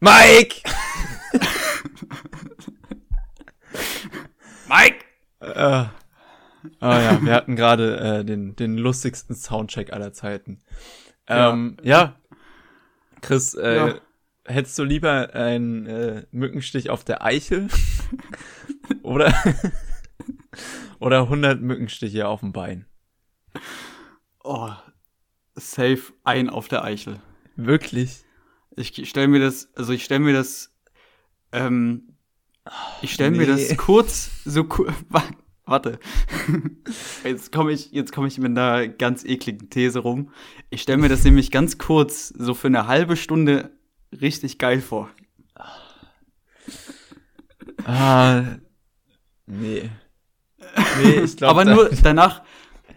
Mike! Mike! Äh, oh ja, wir hatten gerade äh, den, den lustigsten Soundcheck aller Zeiten. Ähm, ja. ja. Chris, äh, ja. hättest du lieber einen äh, Mückenstich auf der Eichel oder, oder 100 Mückenstiche auf dem Bein? Oh, safe ein auf der Eichel. Wirklich? Ich stelle mir das, also ich stelle mir das, ähm, ich stelle nee. mir das kurz, so kurz, warte. Jetzt komme ich, jetzt komme ich mit einer ganz ekligen These rum. Ich stelle mir das nämlich ganz kurz, so für eine halbe Stunde richtig geil vor. Ah, nee. Nee, ich glaube. Aber nur danach,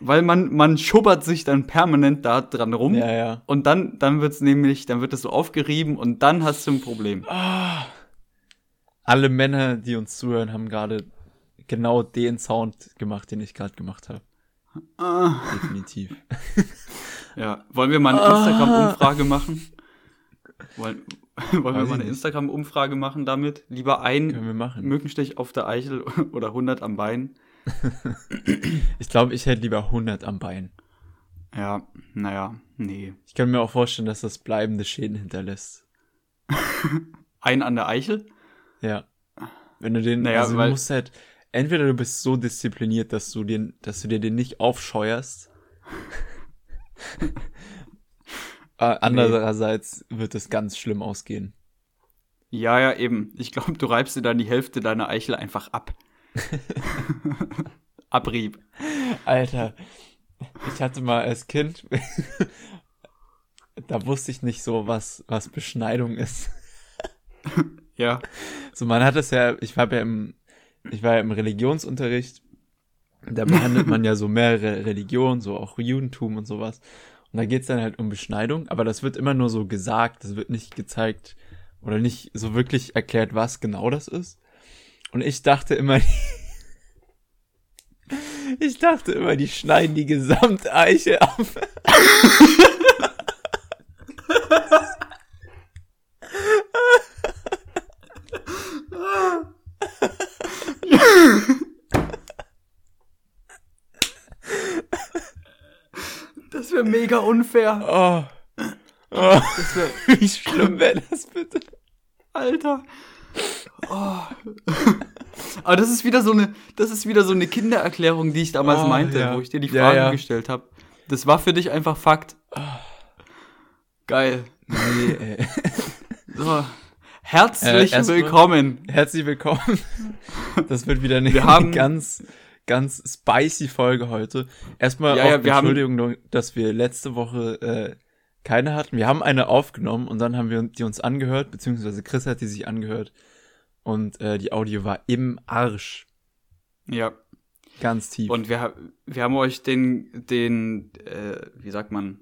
weil man, man schubbert sich dann permanent da dran rum. Ja, ja. Und dann, dann wird's nämlich, dann wird es so aufgerieben und dann hast du ein Problem. Ah. Alle Männer, die uns zuhören, haben gerade genau den Sound gemacht, den ich gerade gemacht habe. Ah. Definitiv. ja, wollen wir mal eine Instagram-Umfrage machen? Wollen, wollen wir mal eine Instagram-Umfrage machen damit? Lieber ein Mückenstich auf der Eichel oder 100 am Bein? ich glaube, ich hätte lieber 100 am Bein. Ja, naja, nee. Ich kann mir auch vorstellen, dass das bleibende Schäden hinterlässt. ein an der Eichel? Ja. Wenn du den, naja, also du musst halt, entweder du bist so diszipliniert, dass du den, dass du dir den nicht aufscheuerst. Äh, andererseits nee. wird es ganz schlimm ausgehen. Ja, ja, eben. Ich glaube, du reibst dir dann die Hälfte deiner Eichel einfach ab. Abrieb. Alter, ich hatte mal als Kind, da wusste ich nicht so, was, was Beschneidung ist. ja. So, man hat es ja, ich war ja im, ich war ja im Religionsunterricht, da behandelt man ja so mehrere Religionen, so auch Judentum und sowas. Und da geht's dann halt um Beschneidung, aber das wird immer nur so gesagt, das wird nicht gezeigt oder nicht so wirklich erklärt, was genau das ist. Und ich dachte immer, ich dachte immer, die schneiden die gesamte Eiche ab. Das wäre mega unfair. Oh. oh. Wär, Wie schlimm wäre das bitte? Alter. Oh. Aber das ist wieder so eine, das ist wieder so eine Kindererklärung, die ich damals oh, meinte, ja. wo ich dir die Fragen ja, ja. gestellt habe. Das war für dich einfach Fakt. Geil. Nee, ey. So. Herzlich äh, willkommen. Herzlich willkommen. Das wird wieder eine, wir haben, ganz, ganz spicy Folge heute. Erstmal ja, ja, Entschuldigung, haben, dass wir letzte Woche äh, keine hatten. Wir haben eine aufgenommen und dann haben wir die uns angehört, beziehungsweise Chris hat die sich angehört und äh, die Audio war im Arsch. Ja. Ganz tief. Und wir, wir haben euch den, den, äh, wie sagt man,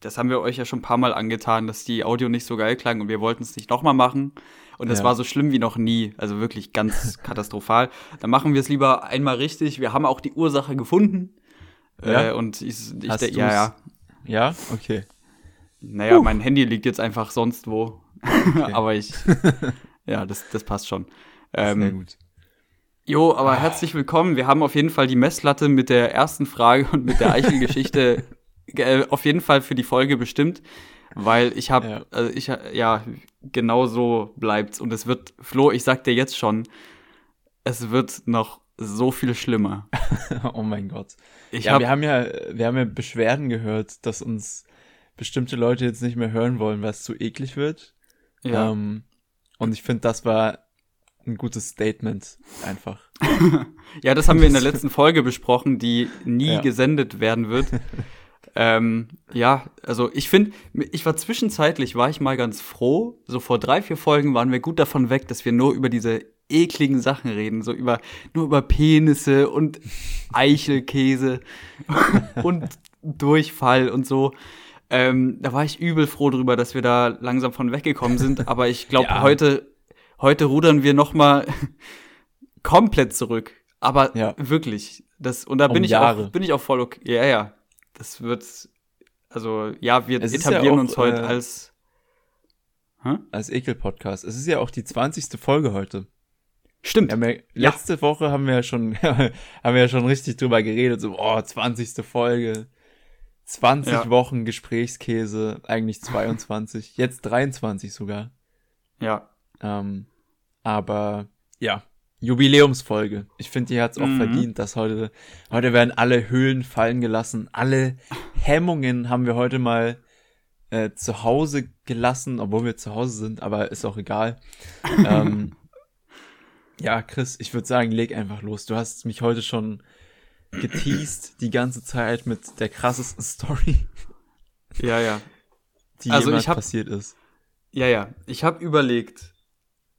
das haben wir euch ja schon ein paar Mal angetan, dass die Audio nicht so geil klang und wir wollten es nicht nochmal machen. Und es ja. war so schlimm wie noch nie. Also wirklich ganz katastrophal. Dann machen wir es lieber einmal richtig. Wir haben auch die Ursache gefunden. Ja? Äh, und ich, ich Hast ja, ja. Ja, okay. Naja, uh. mein Handy liegt jetzt einfach sonst wo. Okay. aber ich, ja, das, das passt schon. Ähm, Sehr gut. Jo, aber ah. herzlich willkommen. Wir haben auf jeden Fall die Messlatte mit der ersten Frage und mit der Eichelgeschichte äh, auf jeden Fall für die Folge bestimmt, weil ich habe, ja. Also ich, ja, genau so bleibt's. Und es wird, Flo, ich sag dir jetzt schon, es wird noch so viel schlimmer. oh mein Gott. Ich ja, hab, wir haben ja, wir haben ja Beschwerden gehört, dass uns bestimmte Leute jetzt nicht mehr hören wollen, weil es zu eklig wird. Ja. Ähm, und ich finde, das war ein gutes Statement einfach. ja, das haben wir in der letzten Folge besprochen, die nie ja. gesendet werden wird. ähm, ja, also ich finde, ich war zwischenzeitlich, war ich mal ganz froh. So vor drei, vier Folgen waren wir gut davon weg, dass wir nur über diese ekligen Sachen reden, so über nur über Penisse und Eichelkäse und Durchfall und so. Ähm, da war ich übel froh drüber, dass wir da langsam von weggekommen sind. Aber ich glaube, ja. heute, heute rudern wir noch mal komplett zurück. Aber ja. wirklich, das und da um bin ich Jahre. auch bin ich auch voll okay. Ja, ja, das wird also ja, wir es etablieren ja auch, uns heute äh, als Hä? Als Ekel-Podcast. Es ist ja auch die 20. Folge heute. Stimmt. Ja, letzte. Woche haben wir ja schon, haben wir ja schon richtig drüber geredet, so, oh, 20. Folge. 20 ja. Wochen Gesprächskäse, eigentlich 22, jetzt 23 sogar. Ja. Ähm, aber ja, Jubiläumsfolge. Ich finde, die hat es auch mhm. verdient, dass heute, heute werden alle Höhlen fallen gelassen. Alle Hemmungen haben wir heute mal äh, zu Hause gelassen, obwohl wir zu Hause sind, aber ist auch egal. ähm, ja, Chris, ich würde sagen, leg einfach los. Du hast mich heute schon geteased die ganze Zeit mit der krassesten Story. Ja, ja. Die also jemals hab, passiert ist. Ja, ja. Ich habe überlegt,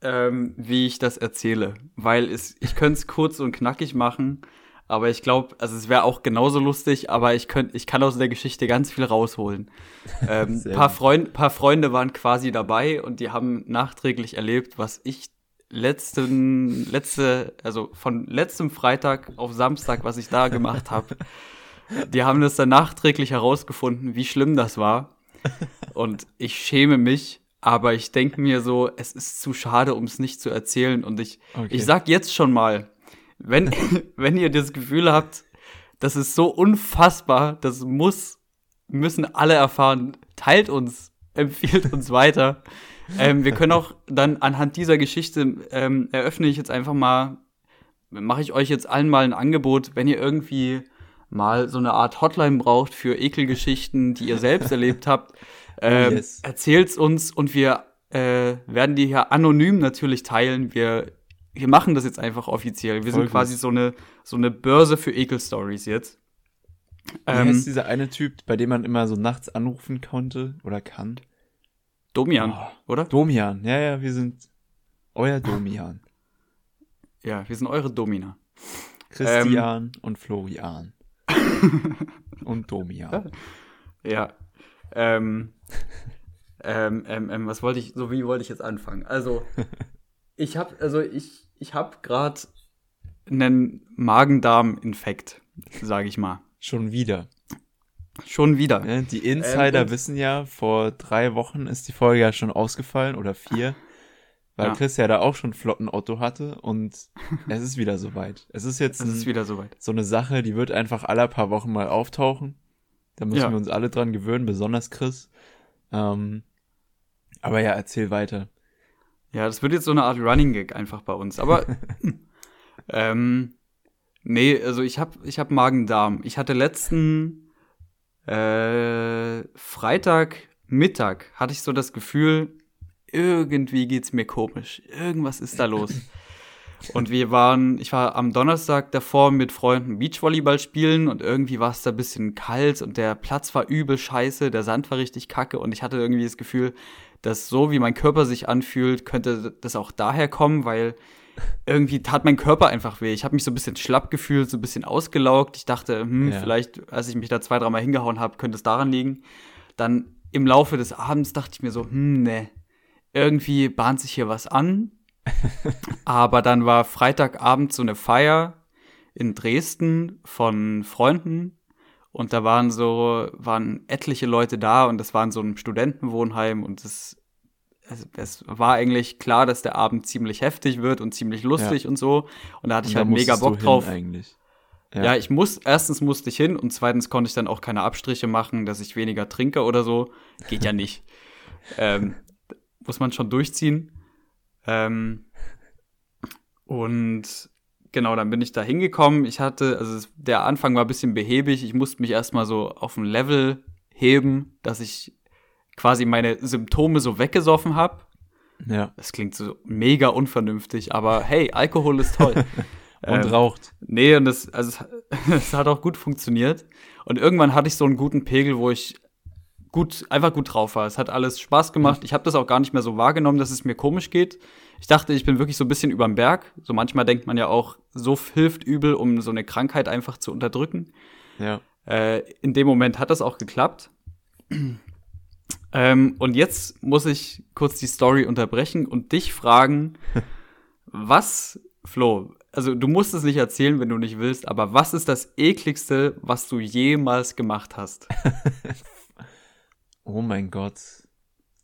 ähm, wie ich das erzähle, weil es, ich könnte es kurz und knackig machen, aber ich glaube, also es wäre auch genauso lustig, aber ich könnte, ich kann aus der Geschichte ganz viel rausholen. Ähm, paar, Freund, paar Freunde waren quasi dabei und die haben nachträglich erlebt, was ich letzten, letzte, also von letztem Freitag auf Samstag, was ich da gemacht habe. Die haben das dann nachträglich herausgefunden, wie schlimm das war. Und ich schäme mich, aber ich denke mir so, es ist zu schade, um es nicht zu erzählen. Und ich, okay. ich sag jetzt schon mal, wenn, wenn ihr das Gefühl habt, das ist so unfassbar, das muss, müssen alle erfahren, teilt uns, empfiehlt uns weiter. ähm, wir können auch dann anhand dieser Geschichte ähm, eröffne ich jetzt einfach mal, mache ich euch jetzt allen mal ein Angebot, wenn ihr irgendwie mal so eine Art Hotline braucht für Ekelgeschichten, die ihr selbst erlebt habt, äh, yes. erzählt's uns und wir äh, werden die hier anonym natürlich teilen. Wir, wir machen das jetzt einfach offiziell. Wir Voll sind quasi so eine, so eine Börse für Ekel-Stories jetzt. Wie ähm, heißt dieser eine Typ, bei dem man immer so nachts anrufen konnte oder kann? Domian, oh, oder? Domian, ja, ja, wir sind euer Domian. ja, wir sind eure Domina. Christian ähm, und Florian. und Domian. Ja. Ähm, ähm, ähm, ähm, was wollte ich, so wie wollte ich jetzt anfangen? Also, ich habe, also ich, ich habe gerade einen Magen-Darm-Infekt, sage ich mal. Schon wieder. Schon wieder. Ja, die Insider ähm, wissen ja, vor drei Wochen ist die Folge ja schon ausgefallen oder vier, weil ja. Chris ja da auch schon Flottenotto hatte und es ist wieder soweit. Es ist jetzt es ist wieder soweit. so eine Sache, die wird einfach alle paar Wochen mal auftauchen. Da müssen ja. wir uns alle dran gewöhnen, besonders Chris. Ähm, aber ja, erzähl weiter. Ja, das wird jetzt so eine Art Running Gag einfach bei uns. Aber ähm, nee, also ich habe ich hab Magen-Darm. Ich hatte letzten äh, Freitagmittag hatte ich so das Gefühl, irgendwie geht's mir komisch. Irgendwas ist da los. Und wir waren, ich war am Donnerstag davor mit Freunden Beachvolleyball spielen und irgendwie war es da ein bisschen kalt und der Platz war übel scheiße, der Sand war richtig kacke und ich hatte irgendwie das Gefühl, dass so wie mein Körper sich anfühlt, könnte das auch daher kommen, weil irgendwie tat mein Körper einfach weh. Ich habe mich so ein bisschen schlapp gefühlt, so ein bisschen ausgelaugt. Ich dachte, hm, ja. vielleicht, als ich mich da zwei, dreimal hingehauen habe, könnte es daran liegen. Dann im Laufe des Abends dachte ich mir so, hm, ne, irgendwie bahnt sich hier was an. Aber dann war Freitagabend so eine Feier in Dresden von Freunden und da waren so, waren etliche Leute da und das waren so ein Studentenwohnheim und das es, es, war eigentlich klar, dass der Abend ziemlich heftig wird und ziemlich lustig ja. und so. Und da hatte ich halt mega Bock drauf. Eigentlich. Ja. ja. ich muss, erstens musste ich hin und zweitens konnte ich dann auch keine Abstriche machen, dass ich weniger trinke oder so. Geht ja nicht. ähm, muss man schon durchziehen. Ähm, und genau, dann bin ich da hingekommen. Ich hatte, also der Anfang war ein bisschen behäbig. Ich musste mich erstmal so auf ein Level heben, dass ich quasi meine Symptome so weggesoffen habe. Ja. Das klingt so mega unvernünftig, aber hey, Alkohol ist toll. und ähm, raucht. Nee, und das, also es, hat auch gut funktioniert. Und irgendwann hatte ich so einen guten Pegel, wo ich gut, einfach gut drauf war. Es hat alles Spaß gemacht. Ich habe das auch gar nicht mehr so wahrgenommen, dass es mir komisch geht. Ich dachte, ich bin wirklich so ein bisschen überm Berg. So manchmal denkt man ja auch, so hilft übel, um so eine Krankheit einfach zu unterdrücken. Ja. Äh, in dem Moment hat das auch geklappt. Ähm, und jetzt muss ich kurz die Story unterbrechen und dich fragen, was, Flo, also du musst es nicht erzählen, wenn du nicht willst, aber was ist das ekligste, was du jemals gemacht hast? oh mein Gott.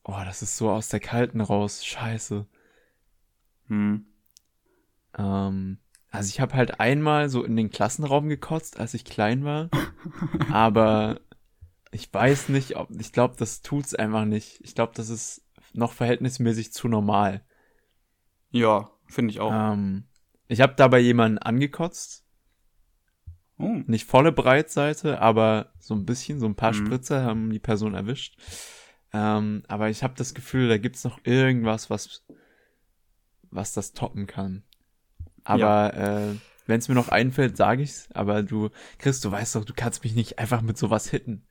Oh, das ist so aus der Kalten raus. Scheiße. Hm. Ähm, also ich habe halt einmal so in den Klassenraum gekotzt, als ich klein war. aber ich weiß nicht, ob ich glaube, das tut's einfach nicht. Ich glaube, das ist noch verhältnismäßig zu normal. Ja, finde ich auch. Ähm, ich habe dabei jemanden angekotzt. Oh. Nicht volle Breitseite, aber so ein bisschen, so ein paar Mhm. Spritzer haben die Person erwischt. Ähm, aber ich habe das Gefühl, da gibt's noch irgendwas, was, was das toppen kann. Aber äh, wenn es mir noch einfällt, sage ich's. Aber du, Chris, du weißt doch, du kannst mich nicht einfach mit sowas hitten.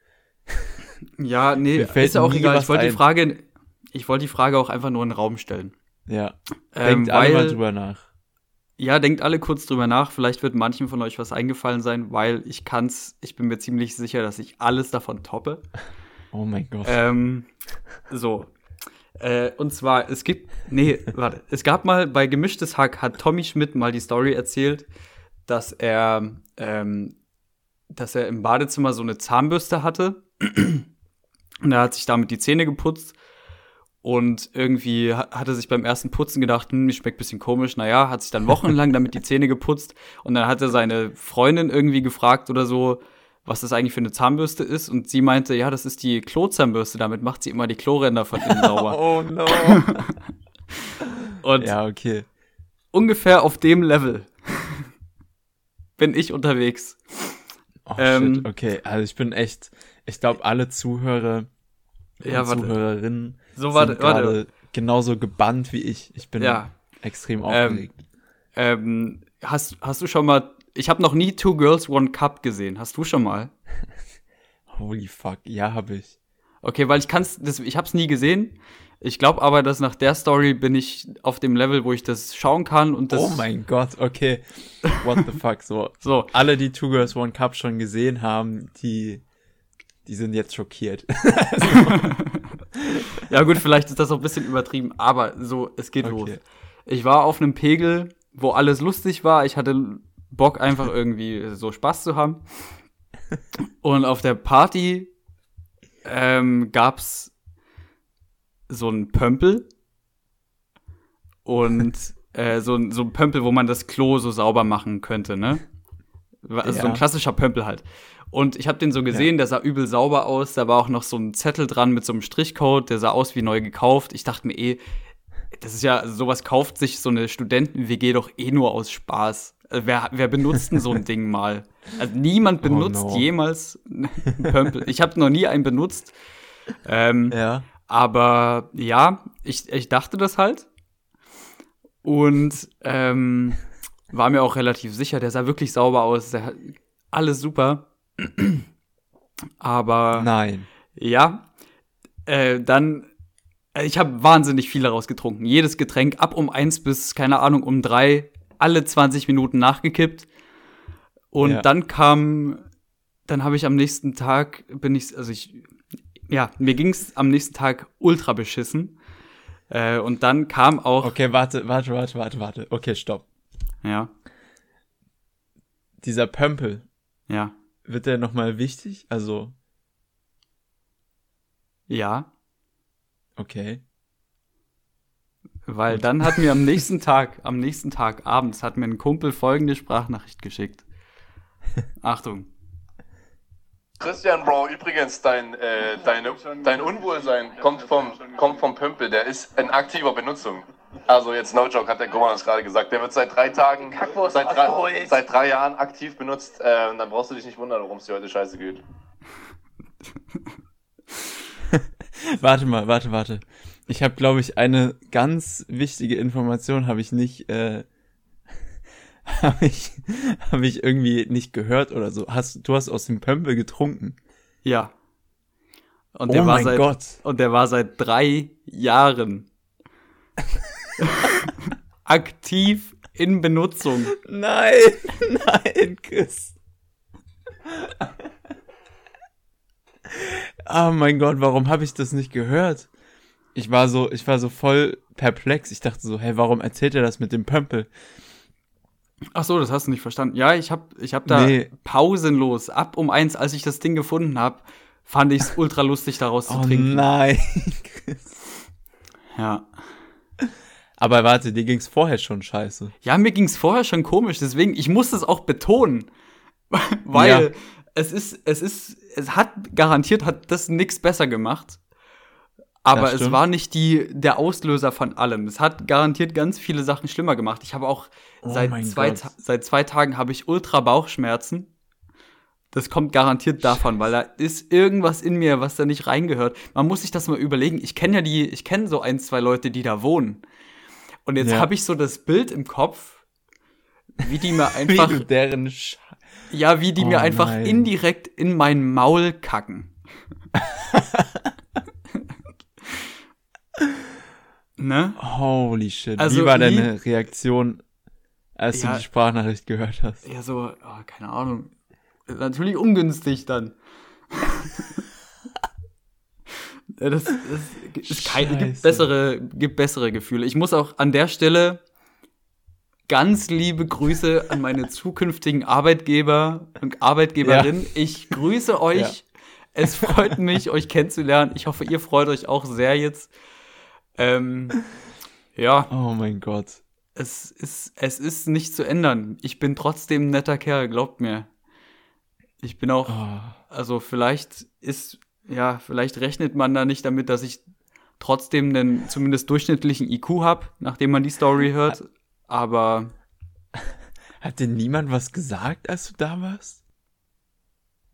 Ja, nee, ist ja auch egal. Ich wollte die. Frage, ich wollte die Frage auch einfach nur in den Raum stellen. Ja. Ähm, Denkt alle mal weil- drüber nach. Ja, denkt alle kurz drüber nach. Vielleicht wird manchen von euch was eingefallen sein, weil ich kann's, ich bin mir ziemlich sicher, dass ich alles davon toppe. Oh mein Gott. Ähm, so. Äh, und zwar, es gibt, nee, warte, es gab mal bei Gemischtes Hack hat Tommy Schmidt mal die Story erzählt, dass er, ähm, dass er im Badezimmer so eine Zahnbürste hatte und er hat sich damit die Zähne geputzt und irgendwie ha- hat er sich beim ersten Putzen gedacht, hm, die schmeckt bisschen komisch. Naja, hat sich dann wochenlang damit die Zähne geputzt und dann hat er seine Freundin irgendwie gefragt oder so, was das eigentlich für eine Zahnbürste ist und sie meinte, ja, das ist die Klozahnbürste, damit macht sie immer die Kloränder von innen sauber. oh no. Und ja, okay. ungefähr auf dem Level bin ich unterwegs. Oh Ähm, shit, okay. Also ich bin echt, ich glaube, alle Zuhörer Ja, und warte. Zuhörerinnen So, warte, sind gerade genauso gebannt wie ich. Ich bin Ja. extrem aufgeregt. Ähm, hast, hast du schon mal, ich habe noch nie Two Girls One Cup gesehen. Hast du schon mal? Holy fuck, ja, habe ich. Okay, weil ich kann's, das, ich hab's nie gesehen. Ich glaube aber, dass nach der Story bin ich auf dem Level, wo ich das schauen kann und das. oh mein Gott, okay. What the fuck, so. So, Alle, die Two Girls One Cup schon gesehen haben, die, die sind jetzt schockiert. ja gut, vielleicht ist das auch ein bisschen übertrieben, aber so, es geht los. Okay. Ich war auf einem Pegel, wo alles lustig war. Ich hatte Bock, einfach irgendwie so Spaß zu haben. Und auf der Party ähm, gab's so einen Pömpel und äh, so, ein- so ein Pömpel, wo man das Klo so sauber machen könnte, ne? Also so ein Ja. klassischer Pömpel halt. Und ich habe den so gesehen, der sah übel sauber aus. Da war auch noch so ein Zettel dran mit so einem Strichcode, der sah aus wie neu gekauft. Ich dachte mir eh, das ist ja, sowas kauft sich so eine Studenten-WG doch eh nur aus Spaß. Äh, Wer, wer benutzt denn so ein Ding mal? Also niemand Oh benutzt no. jemals einen Pömpel. Ich habe noch nie einen benutzt. Ähm, Ja. aber ja, ich, ich dachte das halt. Und ähm, war mir auch relativ sicher, der sah wirklich sauber aus. Der alles super. Aber Nein. ja, äh, dann, äh, ich habe wahnsinnig viel daraus getrunken. Jedes Getränk ab um eins bis, keine Ahnung, um drei, alle 20 Minuten nachgekippt. Und Ja. dann kam, dann habe ich am nächsten Tag, bin ich, also ich, ja, mir ging's am nächsten Tag ultra beschissen. Äh, und dann kam auch, Okay, warte, warte, warte, warte, warte. Okay, stopp. ja, Dieser Pömpel, ja, wird der nochmal wichtig? Also, ja, okay. weil dann hat mir am nächsten Tag, am nächsten Tag abends hat mir ein Kumpel folgende Sprachnachricht geschickt. Achtung. Christian Bro, übrigens, dein, äh, deine, dein Unwohlsein kommt vom, kommt vom Pömpel. Der ist in aktiver Benutzung. Also jetzt no joke, hat der Roman das gerade gesagt. Der wird seit drei Tagen, seit drei, seit drei Jahren aktiv benutzt. Äh, und dann brauchst du dich nicht wundern, warum es dir heute scheiße geht. Warte mal, warte, warte. Ich habe, glaube ich, eine ganz wichtige Information habe ich nicht, äh, habe ich, habe ich irgendwie nicht gehört oder so. Hast, du hast aus dem Pömpel getrunken. Ja. Und Oh der war mein seit, Gott. Und der war seit drei Jahren aktiv in Benutzung. Nein, nein, Chris. Oh mein Gott, warum habe ich das nicht gehört? Ich war so, ich war so voll perplex. Ich dachte so, hey, warum erzählt er das mit dem Pömpel? Ach so, das hast du nicht verstanden. Ja, ich hab, ich hab da Nee. pausenlos ab um eins, als ich das Ding gefunden hab, fand ich es ultra lustig, daraus zu Oh trinken. nein. Ja. Aber warte, dir ging's vorher schon scheiße. Ja, mir ging's vorher schon komisch, deswegen, ich muss es auch betonen. Weil Ja. es ist, es ist, es hat garantiert, hat das nix besser gemacht. Aber es war nicht die, der Auslöser von allem. Es hat garantiert ganz viele Sachen schlimmer gemacht. Ich habe auch Oh seit, zwei, seit zwei Tagen habe ich ultra Bauchschmerzen. Das kommt garantiert davon, weil da ist irgendwas in mir, was da nicht reingehört. Man muss sich das mal überlegen. Ich kenne ja die, ich kenne so ein, zwei Leute, die da wohnen. Und jetzt Ja. habe ich so das Bild im Kopf, wie die mir Wie einfach, du deren Sch ja, wie die Oh mir einfach nein. indirekt in mein Maul kacken. ne? Holy shit. Also Wie war wie- deine Reaktion, als Ja. du die Sprachnachricht gehört hast? Ja, so, oh, keine Ahnung. Natürlich ungünstig dann. Ja, das, das kein, gibt bessere, gibt bessere Gefühle. Ich muss auch an der Stelle ganz liebe Grüße an meine zukünftigen Arbeitgeber und Arbeitgeberinnen. Ich grüße euch. Ja. Es freut mich, euch kennenzulernen. Ich hoffe, ihr freut euch auch sehr jetzt. Ähm, ja, Oh mein Gott. es ist, es ist nicht zu ändern. Ich bin trotzdem ein netter Kerl, glaubt mir. Ich bin auch, Oh. also vielleicht ist, ja, vielleicht rechnet man da nicht damit, dass ich trotzdem einen zumindest durchschnittlichen IQ habe, nachdem man die Story hört. Aber Hat dir niemand was gesagt, als du da warst?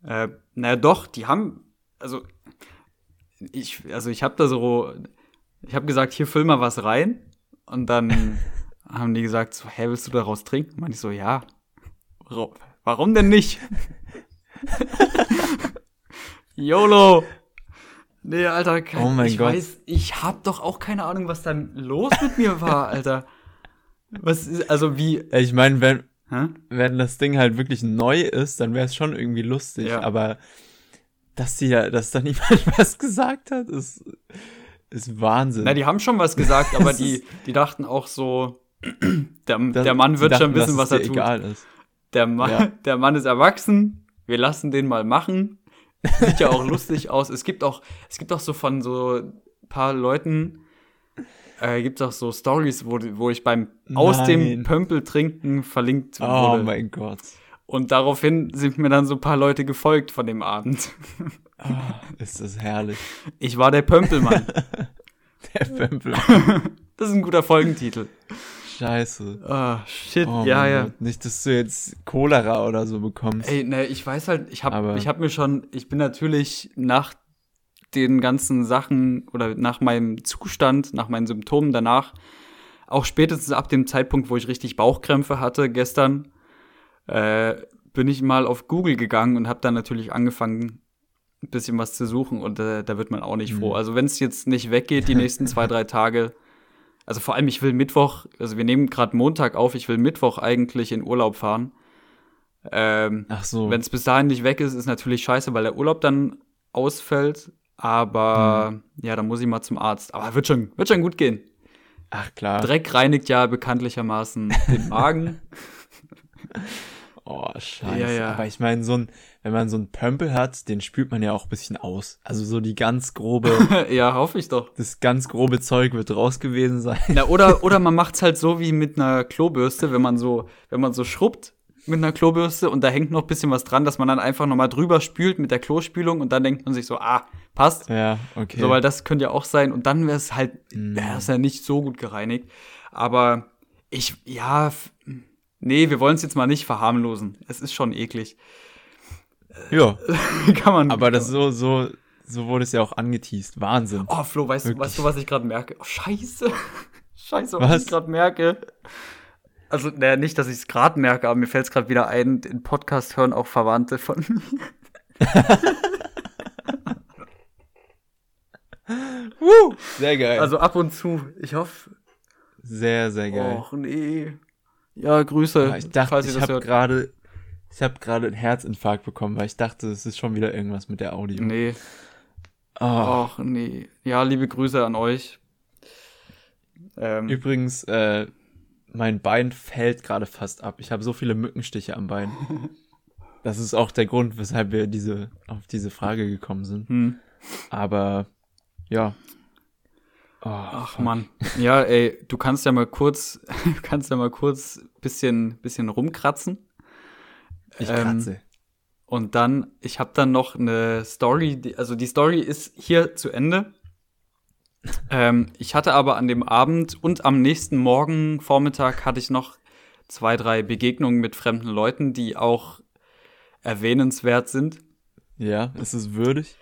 Äh, naja, doch, die haben, also ich, also ich habe da so, ich habe gesagt, hier füll mal was rein und dann haben die gesagt, so, hä, willst du daraus trinken? Meinte ich so, ja. Warum denn nicht? YOLO! Nee, Alter, kein, Oh mein ich Gott. weiß, ich hab doch auch keine Ahnung, was dann los mit mir war, Alter. Was ist, also wie, Ich meine, wenn, hä? wenn das Ding halt wirklich neu ist, dann wäre es schon irgendwie lustig. Ja. Aber dass die ja, dass da niemand was gesagt hat, ist, ist Wahnsinn. Na, die haben schon was gesagt, aber die, die dachten auch so, der, Das- der Mann wird schon dachten, wissen, dass was er tut. egal ist. Der, Mann, Ja. der Mann ist erwachsen, wir lassen den mal machen. Sieht ja auch lustig aus. Es gibt auch, es gibt auch so von so ein paar Leuten, äh, gibt es auch so Stories, wo, wo ich beim aus dem Nein. Pömpel trinken verlinkt Oh wurde. mein Gott. Und daraufhin sind mir dann so ein paar Leute gefolgt von dem Abend. Ah, ist das herrlich. Ich war der Pömpelmann. Der Pömpel. Das ist ein guter Folgentitel. Scheiße. Ah, shit, Oh ja, mein ja. Nicht, dass du jetzt Cholera oder so bekommst. Ey, ne, ich weiß halt, ich Aber- habe ich hab mir schon, ich bin natürlich nach den ganzen Sachen oder nach meinem Zustand, nach meinen Symptomen danach, auch spätestens ab dem Zeitpunkt, wo ich richtig Bauchkrämpfe hatte gestern, äh, bin ich mal auf Google gegangen und habe dann natürlich angefangen, ein bisschen was zu suchen und äh, da wird man auch nicht froh. Mhm. Also wenn es jetzt nicht weggeht, die nächsten zwei, drei Tage, also vor allem, ich will Mittwoch, also wir nehmen gerade Montag auf, ich will Mittwoch eigentlich in Urlaub fahren. Ähm, Ach so. wenn es bis dahin nicht weg ist, ist natürlich scheiße, weil der Urlaub dann ausfällt. Aber Mhm. ja, dann muss ich mal zum Arzt. Aber wird schon, wird schon gut gehen. Ach klar. Dreck reinigt ja bekanntlichermaßen den Magen. Oh, scheiße. Ja, ja. Aber ich meine, so ein, wenn man so einen Pömpel hat, den spült man ja auch ein bisschen aus. Also so die ganz grobe, ja, hoffe ich doch. das ganz grobe Zeug wird raus gewesen sein. Na, oder, oder man macht's halt so wie mit einer Klobürste, wenn man so, wenn man so schrubbt mit einer Klobürste und da hängt noch ein bisschen was dran, dass man dann einfach nochmal drüber spült mit der Klospülung und dann denkt man sich so, ah, passt. Ja, okay. So, weil das könnte ja auch sein. Und dann wäre es halt, Mhm. wäre es ja nicht so gut gereinigt. Aber ich, ja, nee, wir wollen es jetzt mal nicht verharmlosen. Es ist schon eklig. ja, Kann man. aber das so, so, so wurde es ja auch angeteased. Wahnsinn. Oh, Flo, weißt du, weißt du, was ich gerade merke? Oh, scheiße. scheiße, was, Was? ich gerade merke. Also, naja, nicht, dass ich es gerade merke, aber mir fällt es gerade wieder ein, den Podcast hören auch Verwandte von mir. Woo! Sehr geil. Also ab und zu. Ich hoffe. sehr, sehr geil. Och, nee. Ja, Grüße. Ja, ich dachte, ich das habe gerade, ich habe gerade einen Herzinfarkt bekommen, weil ich dachte, es ist schon wieder irgendwas mit der Audio. Nee. Oh. Ach, nee. Ja, liebe Grüße an euch. Ähm, Übrigens, äh, mein Bein fällt gerade fast ab. Ich habe so viele Mückenstiche am Bein. das ist auch der Grund, weshalb wir diese, auf diese Frage gekommen sind. Hm. Aber ja. Oh, Ach man. Ja, ey, du kannst ja mal kurz, kannst ja mal kurz bisschen, bisschen rumkratzen. Ich kratze. Ähm, und dann, ich habe dann noch eine Story, die, also die Story ist hier zu Ende. ähm, ich hatte aber an dem Abend und am nächsten Morgen, Vormittag, hatte ich noch zwei, drei Begegnungen mit fremden Leuten, die auch erwähnenswert sind. Ja, ist es würdig?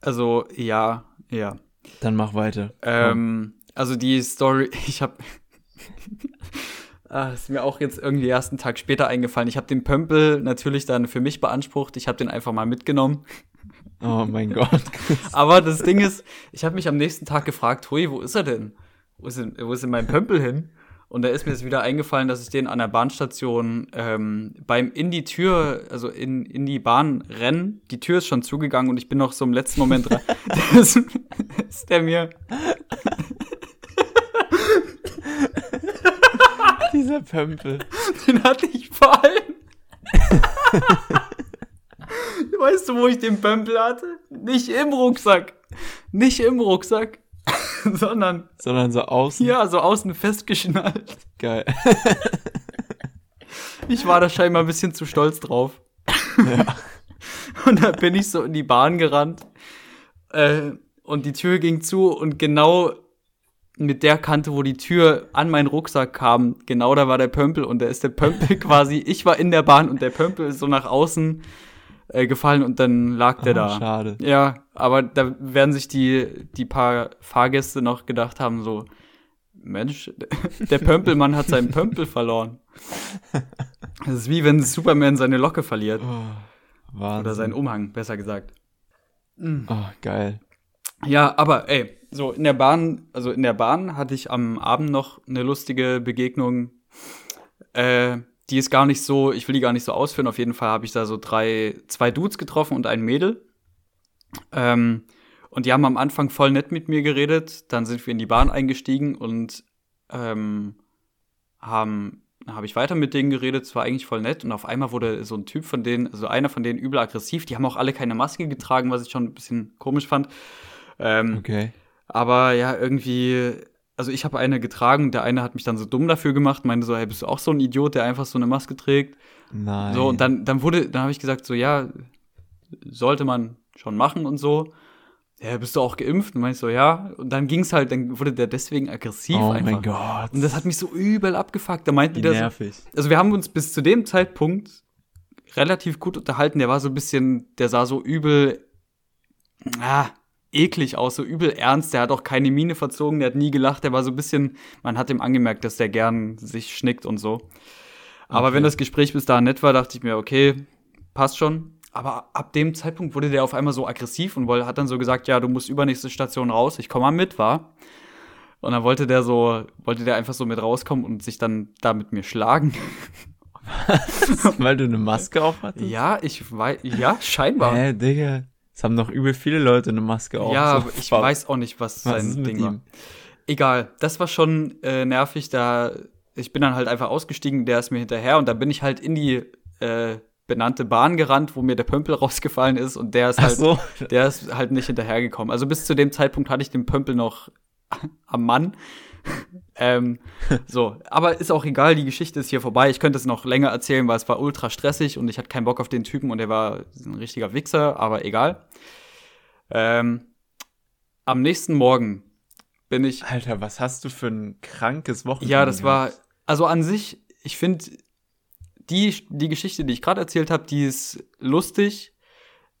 Also, ja, ja. Dann mach weiter. Ähm, also die Story, ich habe Ah, ist mir auch jetzt irgendwie erst einen Tag später eingefallen. Ich habe den Pömpel natürlich dann für mich beansprucht. Ich habe den einfach mal mitgenommen. Oh mein Gott. Aber das Ding ist, ich habe mich am nächsten Tag gefragt, hui, wo ist er denn? Wo ist denn, wo ist denn mein Pömpel hin? Und da ist mir jetzt wieder eingefallen, dass ich den an der Bahnstation ähm, beim in die Tür, also in, in die Bahn rennen. Die Tür ist schon zugegangen und ich bin noch so im letzten Moment dran. ist, ist der mir. Dieser Pömpel. Den hatte ich fallen. weißt du, wo ich den Pömpel hatte? Nicht im Rucksack. Nicht im Rucksack. sondern. Sondern so außen. Ja, so außen festgeschnallt. Geil. ich war da scheinbar ein bisschen zu stolz drauf. Ja. Und da bin ich so in die Bahn gerannt. Äh, und die Tür ging zu und genau mit der Kante, wo die Tür an meinen Rucksack kam, genau da war der Pömpel und da ist der Pömpel quasi, ich war in der Bahn und der Pömpel ist so nach außen äh, gefallen und dann lag der oh, da. Schade. Ja, aber da werden sich die, die paar Fahrgäste noch gedacht haben, so, Mensch, der Pömpelmann hat seinen Pömpel verloren. Das ist wie wenn Superman seine Locke verliert. Oh, Oder seinen Umhang, besser gesagt. Oh, geil. Ja, aber ey, so in der Bahn, also in der Bahn hatte ich am Abend noch eine lustige Begegnung. Äh, die ist gar nicht so, ich will die gar nicht so ausführen. Auf jeden Fall habe ich da so drei, zwei Dudes getroffen und ein Mädel. Ähm, und die haben am Anfang voll nett mit mir geredet. Dann sind wir in die Bahn eingestiegen und ähm, haben habe ich weiter mit denen geredet, es war eigentlich voll nett und auf einmal wurde so ein Typ von denen, also einer von denen übel aggressiv, die haben auch alle keine Maske getragen, was ich schon ein bisschen komisch fand. Ähm, okay. Aber ja, irgendwie also ich habe eine getragen, der eine hat mich dann so dumm dafür gemacht, meinte so, hey, bist du auch so ein Idiot, der einfach so eine Maske trägt? Nein. So, und dann, dann wurde, dann habe ich gesagt, so, ja, sollte man schon machen und so. Ja, bist du auch geimpft? Und meinst so, ja. Und dann ging's halt, dann wurde der deswegen aggressiv oh einfach. Oh mein Gott. Und das hat mich so übel abgefuckt. Da meinten Wie das. Nervig. Also wir haben uns bis zu dem Zeitpunkt relativ gut unterhalten. Der war so ein bisschen, der sah so übel, ah, eklig aus, so übel ernst. Der hat auch keine Miene verzogen, der hat nie gelacht. Der war so ein bisschen, man hat ihm angemerkt, dass der gern sich schnickt und so. Aber okay. wenn das Gespräch bis dahin nett war, dachte ich mir, okay, passt schon. Aber ab dem Zeitpunkt wurde der auf einmal so aggressiv und hat dann so gesagt, ja, du musst übernächste Station raus, ich komme mal mit, war. Und dann wollte der so, wollte der einfach so mit rauskommen und sich dann da mit mir schlagen. Was? Weil du eine Maske auf hattest? Ja, ich weiß, ja, scheinbar. Hä, Digga. Es haben noch übel viele Leute eine Maske auf. Ja, so ich Fall. weiß auch nicht, was, was sein Ding war. Egal, das war schon äh, nervig. Da ich bin dann halt einfach ausgestiegen, der ist mir hinterher und da bin ich halt in die äh, benannte Bahn gerannt, wo mir der Pömpel rausgefallen ist und der ist halt, so. der ist halt nicht hinterhergekommen. Also bis zu dem Zeitpunkt hatte ich den Pömpel noch am Mann. ähm, so, aber ist auch egal, die Geschichte ist hier vorbei. Ich könnte es noch länger erzählen, weil es war ultra stressig und ich hatte keinen Bock auf den Typen und er war ein richtiger Wichser, aber egal. Ähm, am nächsten Morgen bin ich. Alter, was hast du für ein krankes Wochenende? Ja, das war, also an sich, ich finde, die, die Geschichte, die ich gerade erzählt habe, die ist lustig,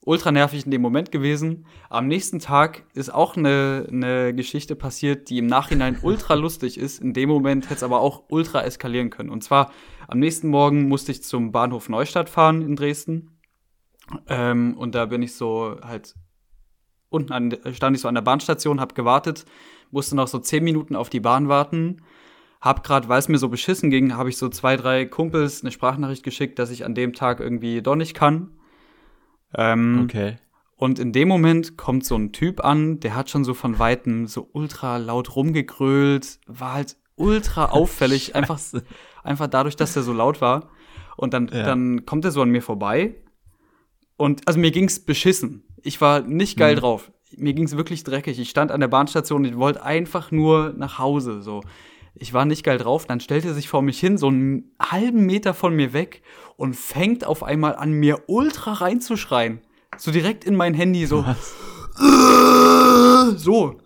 ultra nervig in dem Moment gewesen. Am nächsten Tag ist auch eine, eine Geschichte passiert, die im Nachhinein ultra lustig ist. In dem Moment hätte es aber auch ultra eskalieren können. Und zwar am nächsten Morgen musste ich zum Bahnhof Neustadt fahren in Dresden. Ähm, und da bin ich so halt unten an, stand ich so an der Bahnstation, hab gewartet, musste noch so zehn Minuten auf die Bahn warten. Hab grad, weil es mir so beschissen ging, habe ich so zwei, drei Kumpels eine Sprachnachricht geschickt, dass ich an dem Tag irgendwie doch nicht kann. Ähm, okay. Und in dem Moment kommt so ein Typ an, der hat schon so von Weitem so ultra laut rumgegrölt, war halt ultra auffällig, einfach, einfach dadurch, dass er so laut war. Und dann, Ja. dann kommt er so an mir vorbei. Und also mir ging's beschissen. Ich war nicht geil Mhm. drauf. Mir ging's wirklich dreckig. Ich stand an der Bahnstation und ich wollte einfach nur nach Hause. So. Ich war nicht geil drauf. Dann stellt er sich vor mich hin, so einen halben Meter von mir weg und fängt auf einmal an, mir ultra reinzuschreien. So direkt in mein Handy, so. So.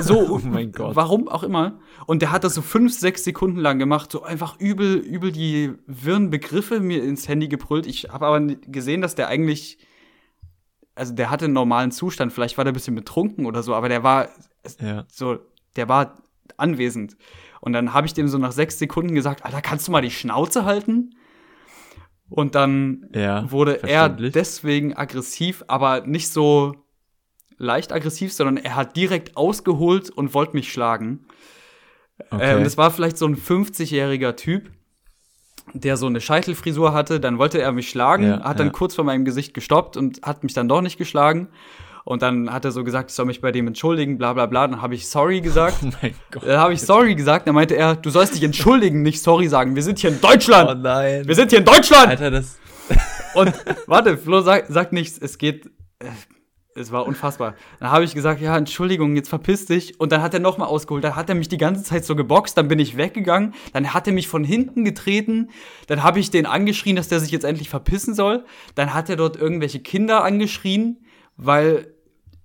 So, Oh mein Gott. warum auch immer. Und der hat das so fünf, sechs Sekunden lang gemacht, so einfach übel, übel die wirren Begriffe mir ins Handy gebrüllt. Ich habe aber gesehen, dass der eigentlich, also der hatte einen normalen Zustand, vielleicht war der ein bisschen betrunken oder so, aber der war Ja. so, der war anwesend. Und dann habe ich dem so nach sechs Sekunden gesagt, Alter, kannst du mal die Schnauze halten? Und dann Ja, wurde er deswegen aggressiv, aber nicht so leicht aggressiv, sondern er hat direkt ausgeholt und wollte mich schlagen. Äh, Okay. und es war vielleicht so ein 50-jähriger Typ, der so eine Scheitelfrisur hatte. Dann wollte er mich schlagen, Ja, hat dann ja. kurz vor meinem Gesicht gestoppt und hat mich dann doch nicht geschlagen. Und dann hat er so gesagt, ich soll mich bei dem entschuldigen, bla bla bla. Dann habe ich sorry gesagt. oh mein Gott. Dann habe ich sorry gesagt. Dann meinte er, du sollst dich entschuldigen, nicht sorry sagen. Wir sind hier in Deutschland. Oh nein. Wir sind hier in Deutschland. Alter, das. Und warte, Flo sagt sag nichts, es geht. Äh, es war unfassbar. Dann habe ich gesagt, ja, Entschuldigung, jetzt verpiss dich. Und dann hat er nochmal ausgeholt. Dann hat er mich die ganze Zeit so geboxt. Dann bin ich weggegangen. Dann hat er mich von hinten getreten. Dann habe ich den angeschrien, dass der sich jetzt endlich verpissen soll. Dann hat er dort irgendwelche Kinder angeschrien, weil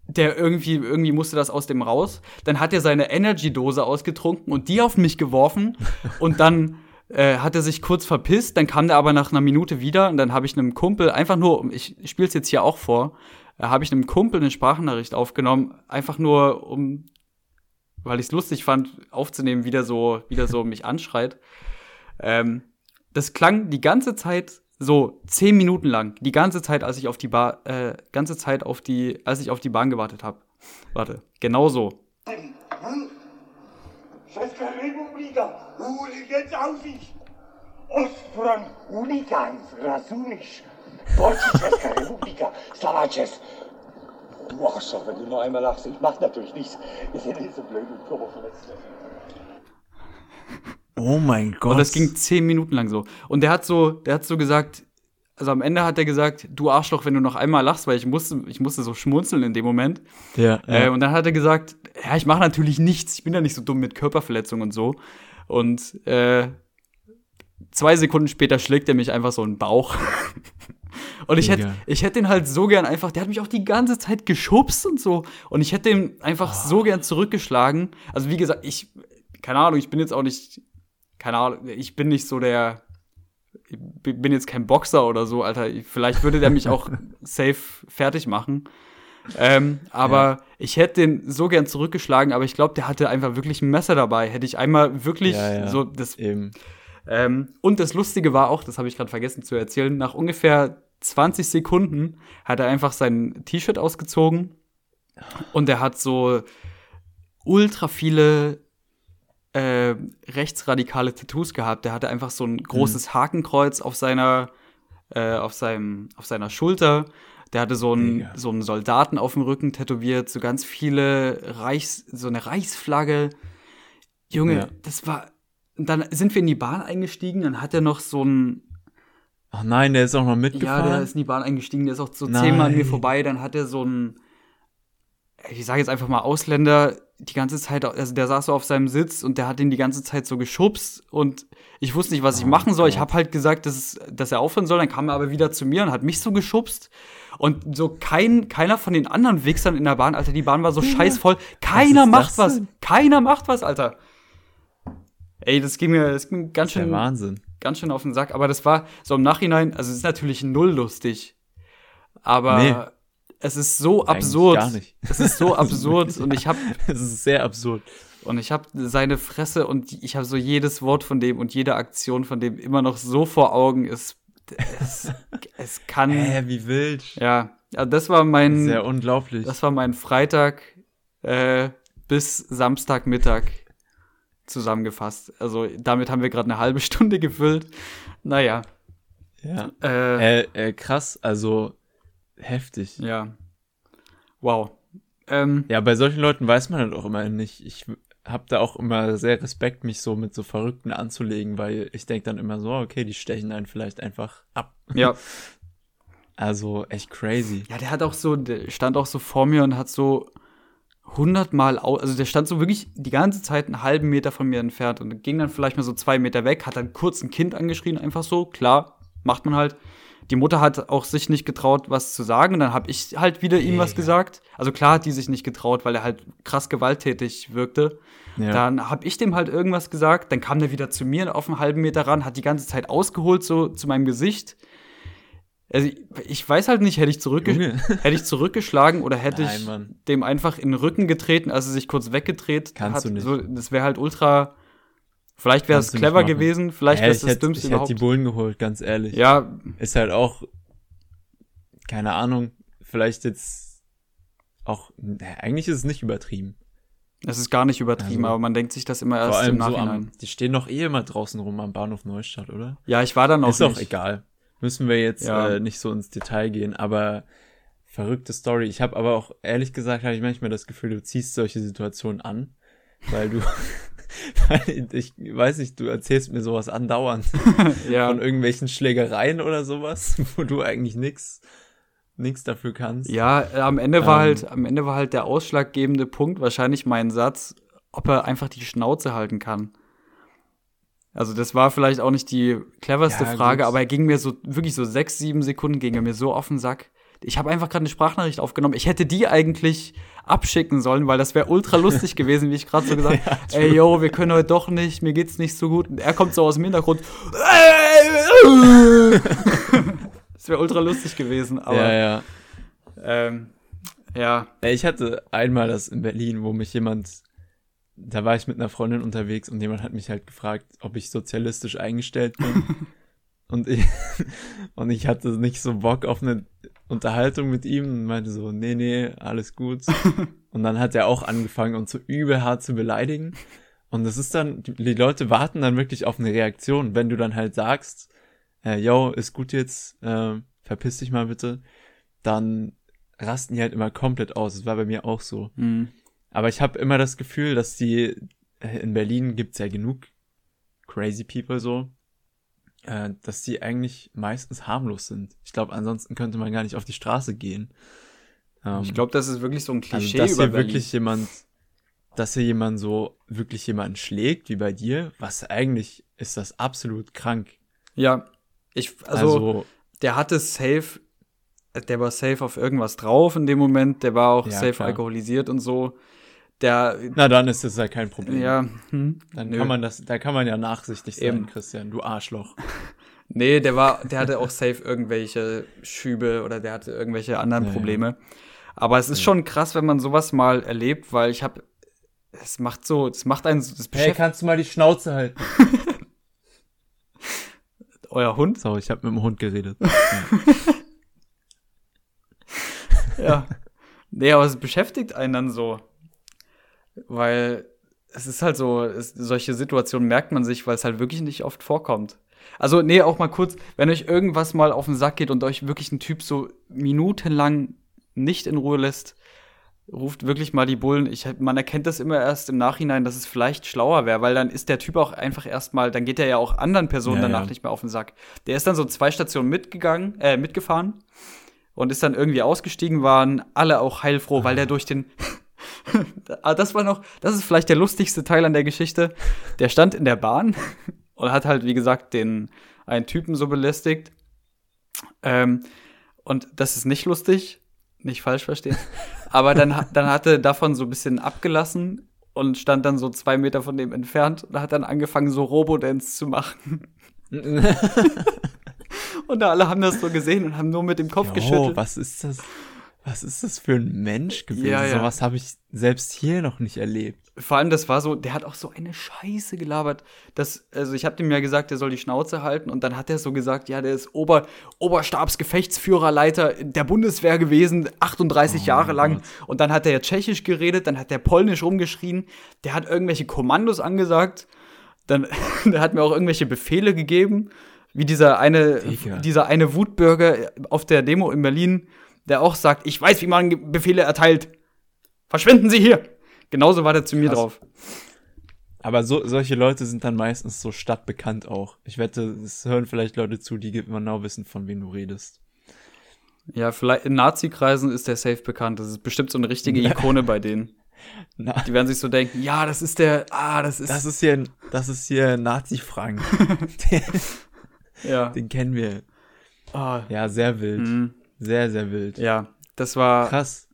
der irgendwie, irgendwie musste das aus dem raus. Dann hat er seine Energy-Dose ausgetrunken und die auf mich geworfen. Und dann äh, hat er sich kurz verpisst. Dann kam der aber nach einer Minute wieder. Und dann habe ich einem Kumpel einfach nur, ich spiele es jetzt hier auch vor, äh, habe ich einem Kumpel eine Sprachnachricht aufgenommen. Einfach nur, um, weil ich es lustig fand, aufzunehmen, wie der so, wie der so mich anschreit. Ähm, das klang die ganze Zeit so zehn Minuten lang, die ganze Zeit, als ich auf die Bahn, äh, ganze Zeit auf die, als ich auf die Bahn gewartet habe. Warte, genau so. Ostfront, hooligans, rozumíš? Deutsche republika, Slavačes. Du Arschloch, wenn du nur einmal lachst. Ich mach natürlich nichts. Ihr seid nicht so blöd und körperverletzt. Oh mein Gott. Und das ging zehn Minuten lang so. Und der hat so, der hat so gesagt, also am Ende hat er gesagt, du Arschloch, wenn du noch einmal lachst, weil ich musste, ich musste so schmunzeln in dem Moment. Ja, ja. Äh, und dann hat er gesagt, ja, ich mache natürlich nichts, ich bin ja nicht so dumm mit Körperverletzung und so. Und äh, zwei Sekunden später schlägt er mich einfach so in den Bauch. und ich hätte, ich hätte den halt so gern einfach, der hat mich auch die ganze Zeit geschubst und so. Und ich hätte den einfach so gern zurückgeschlagen. Also wie gesagt, ich, keine Ahnung, ich bin jetzt auch nicht, keine Ahnung, ich bin nicht so der, ich bin jetzt kein Boxer oder so, Alter. Vielleicht würde der mich auch safe fertig machen. Ähm, aber ich hätte den so gern zurückgeschlagen, aber ich glaube, der hatte einfach wirklich ein Messer dabei. Hätte ich einmal wirklich Ja, ja. so das. Eben. Ähm, und das Lustige war auch, das habe ich gerade vergessen zu erzählen, nach ungefähr 20 Sekunden hat er einfach sein T-Shirt ausgezogen und er hat so ultra viele äh, rechtsradikale Tattoos gehabt. Der hatte einfach so ein großes Hakenkreuz auf seiner, äh, auf seinem, auf seiner Schulter. Der hatte so einen, Mega. so einen Soldaten auf dem Rücken tätowiert, so ganz viele Reichs, so eine Reichsflagge. Junge, Ja. das war. Dann sind wir in die Bahn eingestiegen, dann hat er noch so ein, Ach nein, der ist auch noch ja, mitgefahren. der ist in die Bahn eingestiegen, der ist auch so Nein. zehnmal an mir vorbei, dann hat er so ein, ich sage jetzt einfach mal Ausländer, die ganze Zeit, also der saß so auf seinem Sitz und der hat ihn die ganze Zeit so geschubst und ich wusste nicht, was ich Oh machen soll. Ich habe halt gesagt, dass, es, dass er aufhören soll, dann kam er aber wieder zu mir und hat mich so geschubst. Und so kein, keiner von den anderen Wichsern in der Bahn, Alter, die Bahn war so scheißvoll. Keiner ist macht das was. denn? Keiner macht was, Alter. Ey, das ging mir, das ging ganz der schön, Wahnsinn. ganz schön auf den Sack. Aber das war so im Nachhinein, also es ist natürlich null lustig. Aber Nee. Es ist so Eigentlich absurd. gar nicht. Es ist so absurd wirklich- und ich habe Das ist sehr absurd. und ich habe seine Fresse und ich habe so jedes Wort von dem und jede Aktion von dem immer noch so vor Augen. Es, es, es kann. Hä, wie wild. Ja, also das war mein, Sehr unglaublich. das war mein Freitag äh, bis Samstagmittag zusammengefasst. Also damit haben wir gerade eine halbe Stunde gefüllt. Naja, ja. äh, Äh, äh, krass, also heftig. Ja. ja. Wow. Ähm, bei solchen Leuten weiß man halt auch immer nicht. Ich, habe da auch immer sehr Respekt, mich so mit so Verrückten anzulegen, weil ich denke dann immer so, okay, die stechen einen vielleicht einfach ab. Ja. Also echt crazy. Ja, der hat auch so, der stand auch so vor mir und hat so hundertmal, also der stand so wirklich die ganze Zeit einen halben Meter von mir entfernt und ging dann vielleicht mal so zwei Meter weg, hat dann kurz ein Kind angeschrien, einfach so, klar, macht man halt. Die Mutter hat auch sich nicht getraut, was zu sagen. Und dann habe ich halt wieder ihm was gesagt. Also klar hat die sich nicht getraut, weil er halt krass gewalttätig wirkte. Ja. Dann habe ich dem halt irgendwas gesagt. Dann kam der wieder zu mir auf einen halben Meter ran, hat die ganze Zeit ausgeholt so zu meinem Gesicht. Also ich weiß halt nicht, hätte ich, zurückge hätte ich zurückgeschlagen oder hätte Nein, ich dem einfach in den Rücken getreten, als er sich kurz weggedreht Kannst hat. Du nicht. So, das wäre halt ultra Vielleicht wäre es clever gewesen, vielleicht wäre es das hätte, Dümmste ich überhaupt. Ich hätte die Bullen geholt, ganz ehrlich. Ja. Ist halt auch, keine Ahnung, vielleicht jetzt auch, naja, eigentlich ist es nicht übertrieben. Es ist gar nicht übertrieben, also, aber man denkt sich das immer erst im Nachhinein. So am, die stehen doch eh immer draußen rum am Bahnhof Neustadt, oder? Ja, ich war dann auch Ist nicht. auch egal. Müssen wir jetzt ja. äh, nicht so ins Detail gehen, aber verrückte Story. Ich habe aber auch, ehrlich gesagt, habe ich manchmal das Gefühl, du ziehst solche Situationen an, weil du ich weiß nicht, du erzählst mir sowas andauernd. ja. Von irgendwelchen Schlägereien oder sowas, wo du eigentlich nix, nix dafür kannst. Ja, am Ende war ähm, halt, am Ende war halt der ausschlaggebende Punkt wahrscheinlich mein Satz, ob er einfach die Schnauze halten kann. Also das war vielleicht auch nicht die cleverste ja, Frage, gut. aber er ging mir so wirklich so sechs, sieben Sekunden ging er mir so auf den Sack. Ich habe einfach gerade eine Sprachnachricht aufgenommen. Ich hätte die eigentlich abschicken sollen, weil das wäre ultra lustig gewesen, wie ich gerade so gesagt habe. ja, Ey, yo, wir können heute doch nicht, mir geht's nicht so gut. Und er kommt so aus dem Hintergrund. das wäre ultra lustig gewesen, aber. Ja, ja. Ähm, ja. Ich hatte einmal das in Berlin, wo mich jemand, da war ich mit einer Freundin unterwegs und jemand hat mich halt gefragt, ob ich sozialistisch eingestellt bin. und ich, und ich hatte nicht so Bock auf eine Unterhaltung mit ihm und meinte so, nee, nee, alles gut. und dann hat er auch angefangen, uns so übel hart zu beleidigen. Und das ist dann, die Leute warten dann wirklich auf eine Reaktion. Wenn du dann halt sagst, äh, yo, ist gut jetzt, äh, verpiss dich mal bitte, dann rasten die halt immer komplett aus. Das war bei mir auch so. Mhm. Aber ich habe immer das Gefühl, dass die, äh, in Berlin gibt's ja genug crazy people so, äh, dass die eigentlich meistens harmlos sind. Ich glaube, ansonsten könnte man gar nicht auf die Straße gehen. Ähm, ich glaube, das ist wirklich so ein also, Klischee also, dass hier wirklich jemand, dass hier jemand so wirklich jemanden schlägt wie bei dir, was eigentlich ist das absolut krank. Ja, ich also, also der hatte safe, der war safe auf irgendwas drauf in dem Moment, der war auch ja, safe klar. alkoholisiert und so. Der, Na, dann ist das ja kein Problem. Ja, hm, dann nö. kann man das, da kann man ja nachsichtig sein, Eben. Christian, du Arschloch. nee, der war, der hatte auch safe irgendwelche Schübe oder der hatte irgendwelche anderen Probleme. Ja. Aber es ist schon krass, wenn man sowas mal erlebt, weil ich habe, es macht so, es macht einen, das Hey, kannst du mal die Schnauze halten? Euer Hund? So, ich habe mit dem Hund geredet. ja. Nee, aber es beschäftigt einen dann so. Weil es ist halt so, es, solche Situationen merkt man sich, weil es halt wirklich nicht oft vorkommt. Also, nee, auch mal kurz, wenn euch irgendwas mal auf den Sack geht und euch wirklich ein Typ so minutenlang nicht in Ruhe lässt, ruft wirklich mal die Bullen. Ich, man erkennt das immer erst im Nachhinein, dass es vielleicht schlauer wäre, weil dann ist der Typ auch einfach erstmal, dann geht er ja auch anderen Personen ja, danach ja. nicht mehr auf den Sack. Der ist dann so zwei Stationen mitgegangen, äh, mitgefahren und ist dann irgendwie ausgestiegen, waren alle auch heilfroh, weil der durch den Ah, das war noch, das ist vielleicht der lustigste Teil an der Geschichte. Der stand in der Bahn und hat halt, wie gesagt, den einen Typen so belästigt. Ähm, und das ist nicht lustig, nicht falsch verstehen. Aber dann, dann hatte davon so ein bisschen abgelassen und stand dann so zwei Meter von dem entfernt und hat dann angefangen, so Robodance zu machen. und da alle haben das so gesehen und haben nur mit dem Kopf jo, geschüttelt. Was ist das? Was ist das für ein Mensch gewesen? Ja, ja. Sowas habe ich selbst hier noch nicht erlebt. Vor allem, das war so, der hat auch so eine Scheiße gelabert. Das, also ich habe dem ja gesagt, der soll die Schnauze halten und dann hat er so gesagt, ja, der ist Ober, Oberstabsgefechtsführerleiter der Bundeswehr gewesen, 38 oh, Jahre lang. Gott. Und dann hat er ja Tschechisch geredet, dann hat er Polnisch rumgeschrien, der hat irgendwelche Kommandos angesagt, dann der hat mir auch irgendwelche Befehle gegeben, wie dieser eine, dieser eine Wutbürger auf der Demo in Berlin der auch sagt, ich weiß, wie man Befehle erteilt. Verschwinden Sie hier! Genauso war der zu mir Krass. drauf. Aber so, solche Leute sind dann meistens so stadtbekannt auch. Ich wette, es hören vielleicht Leute zu, die genau wissen, von wem du redest. Ja, vielleicht in Nazi-Kreisen ist der Safe bekannt. Das ist bestimmt so eine richtige Ikone bei denen. Na, Die werden sich so denken, ja, das ist der, ah, das ist, das ist hier, das ist hier Nazi-Frank. den, ja. den kennen wir. Ah, Ja, sehr wild. mhm. Sehr, sehr wild. ja, das war, Krass.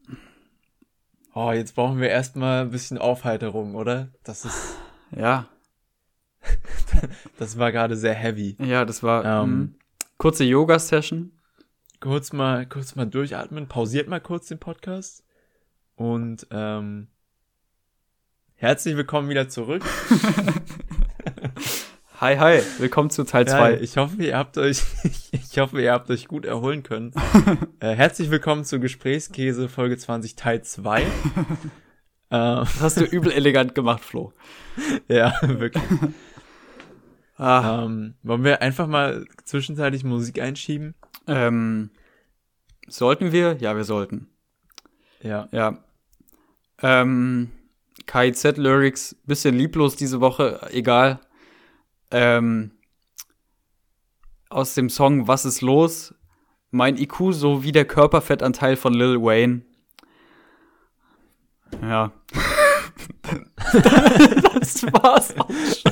Oh, jetzt brauchen wir erstmal ein bisschen Aufheiterung, oder? Das ist, ja, das war gerade sehr heavy. ja, das war, Ähm, mhm. kurze Yoga-Session. kurz mal, kurz mal durchatmen, pausiert mal kurz den Podcast und ähm, herzlich willkommen wieder zurück. Hi, hi, willkommen zu Teil Ja, 2. ich hoffe, ihr habt euch, ich hoffe, ihr habt euch gut erholen können. äh, herzlich willkommen zu Gesprächskäse Folge 20 Teil 2. äh, Das hast du übel elegant gemacht, Flo. ja, wirklich. Ah, Ähm, wollen wir einfach mal zwischenzeitlich Musik einschieben? ähm, sollten wir? Ja, wir sollten. Ja. Ja. Ähm, KIZ-Lyrics, bisschen lieblos diese Woche, egal. Ähm, aus dem Song Was ist los? Mein IQ sowie der Körperfettanteil von Lil Wayne. Ja. das war's auch schon.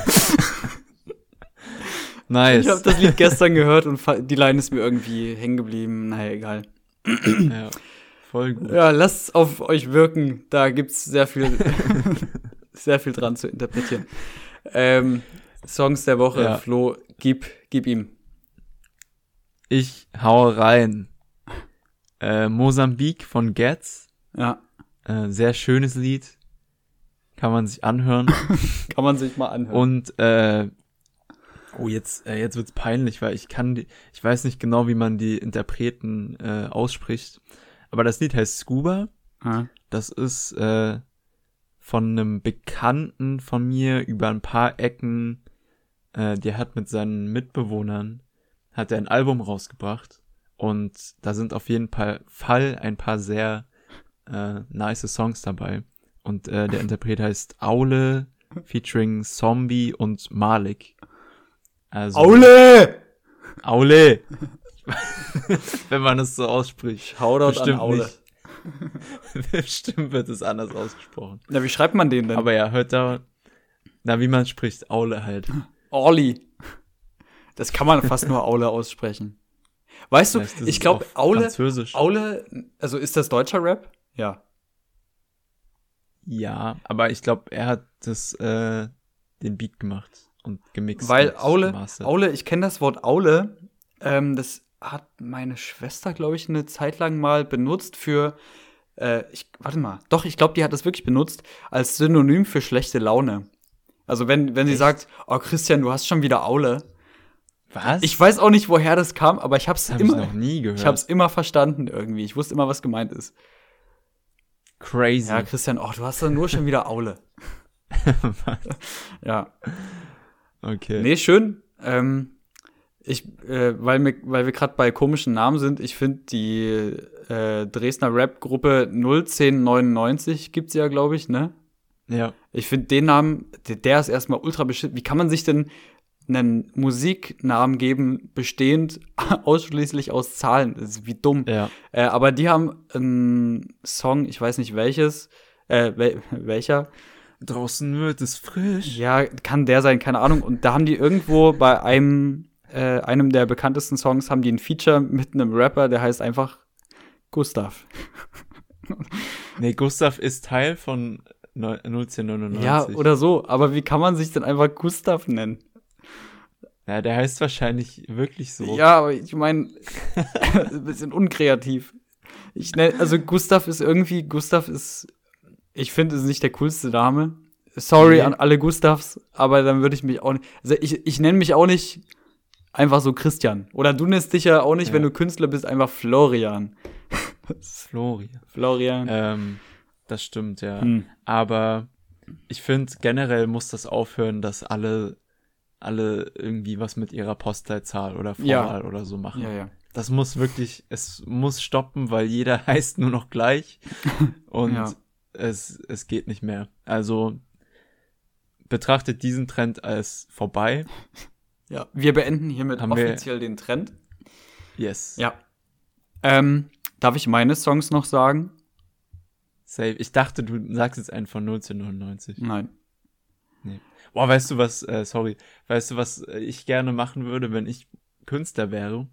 Nice. Ich habe das Lied gestern gehört und die Line ist mir irgendwie hängen geblieben. Naja, egal. ja, voll gut. Ja, lasst auf euch wirken. Da gibt's sehr viel, sehr viel dran zu interpretieren. Ähm, Songs der Woche, Ja. Flo, gib, gib ihm. Ich hau rein. Äh, Mosambik von Getz. Ja, Äh, sehr schönes Lied. Kann man sich anhören. kann man sich mal anhören. Und äh, oh, jetzt, äh, jetzt wird's peinlich, weil ich kann die, ich weiß nicht genau, wie man die Interpreten äh, ausspricht. Aber das Lied heißt Scuba. ja. Das ist äh, von einem Bekannten von mir über ein paar Ecken. Äh, der hat mit seinen Mitbewohnern hat er ein Album rausgebracht und da sind auf jeden Fall Fall ein paar sehr äh, nice Songs dabei. Und äh, der Interpret heißt Aule featuring Zombie und Malik. Also, Aule! Aule! Wenn man es so ausspricht. Shoutout an Bestimmt Aule. nicht. Bestimmt wird es anders ausgesprochen. Na, wie schreibt man den denn? Aber ja, hört da, na, wie man spricht, Aule halt. Orli. Das kann man fast nur Aule aussprechen. Weißt du, ich glaube, Aule. Aule, also ist das deutscher Rap? Ja. Ja, aber ich glaube, er hat das, äh, den Beat gemacht und gemixt. Weil Aule, gemastert. Aule, ich kenne das Wort Aule, ähm, das hat meine Schwester, glaube ich, eine Zeit lang mal benutzt für, äh, ich, warte mal, doch, ich glaube, die hat das wirklich benutzt als Synonym für schlechte Laune. Also wenn, wenn sie sagt, oh Christian, du hast schon wieder Aule. Was? Ich weiß auch nicht, woher das kam, aber ich hab's hab ich immer, noch nie gehört. ich hab's immer verstanden irgendwie. Ich wusste immer, was gemeint ist. Crazy. Ja, Christian, oh, du hast doch nur schon wieder Aule. Ja. okay. Nee, schön. Ähm, ich, äh, weil, wir, weil wir gerade bei komischen Namen sind, ich finde die äh, Dresdner Rap-Gruppe 01099 gibt's ja, glaube ich, ne? Ja. Ich finde den Namen, der, ist erstmal ultra bestimmt. Wie kann man sich denn einen Musiknamen geben, bestehend ausschließlich aus Zahlen? Das ist wie dumm. Ja. Äh, aber die haben einen Song, ich weiß nicht welches, äh, wel welcher, Draußen wird es frisch. ja, kann der sein, keine Ahnung. Und da haben die irgendwo bei einem, äh, einem der bekanntesten Songs, haben die ein Feature mit einem Rapper, der heißt einfach Gustav. Nee, Gustav ist Teil von neu- 01099. Ja, oder so. Aber wie kann man sich denn einfach Gustav nennen? Ja, der heißt wahrscheinlich wirklich so. Ja, aber ich meine, ein bisschen unkreativ. Ich nenn, also Gustav ist irgendwie, Gustav ist, ich finde, ist nicht der coolste Name. Sorry Nee. an alle Gustavs, aber dann würde ich mich auch nicht, also ich, ich nenne mich auch nicht einfach so Christian. Oder du nennst dich ja auch nicht, Ja. wenn du Künstler bist, einfach Florian. Florian. Florian. Ähm, das stimmt, ja. Hm. Aber ich finde, generell muss das aufhören, dass alle, alle irgendwie was mit ihrer Postleitzahl oder Ja. Vorwahl oder so machen. Ja, ja. Das muss wirklich, es muss stoppen, weil jeder heißt nur noch gleich und Ja. es, es geht nicht mehr. Also betrachtet diesen Trend als vorbei. Ja, wir beenden hiermit Haben offiziell den Trend. Yes. Ja. Ähm, darf ich meine Songs noch sagen? Safe. Ich dachte, du sagst jetzt einen von 1999. Nein. Boah, weißt du was, äh, sorry, weißt du, was äh, ich gerne machen würde, wenn ich Künstler wäre?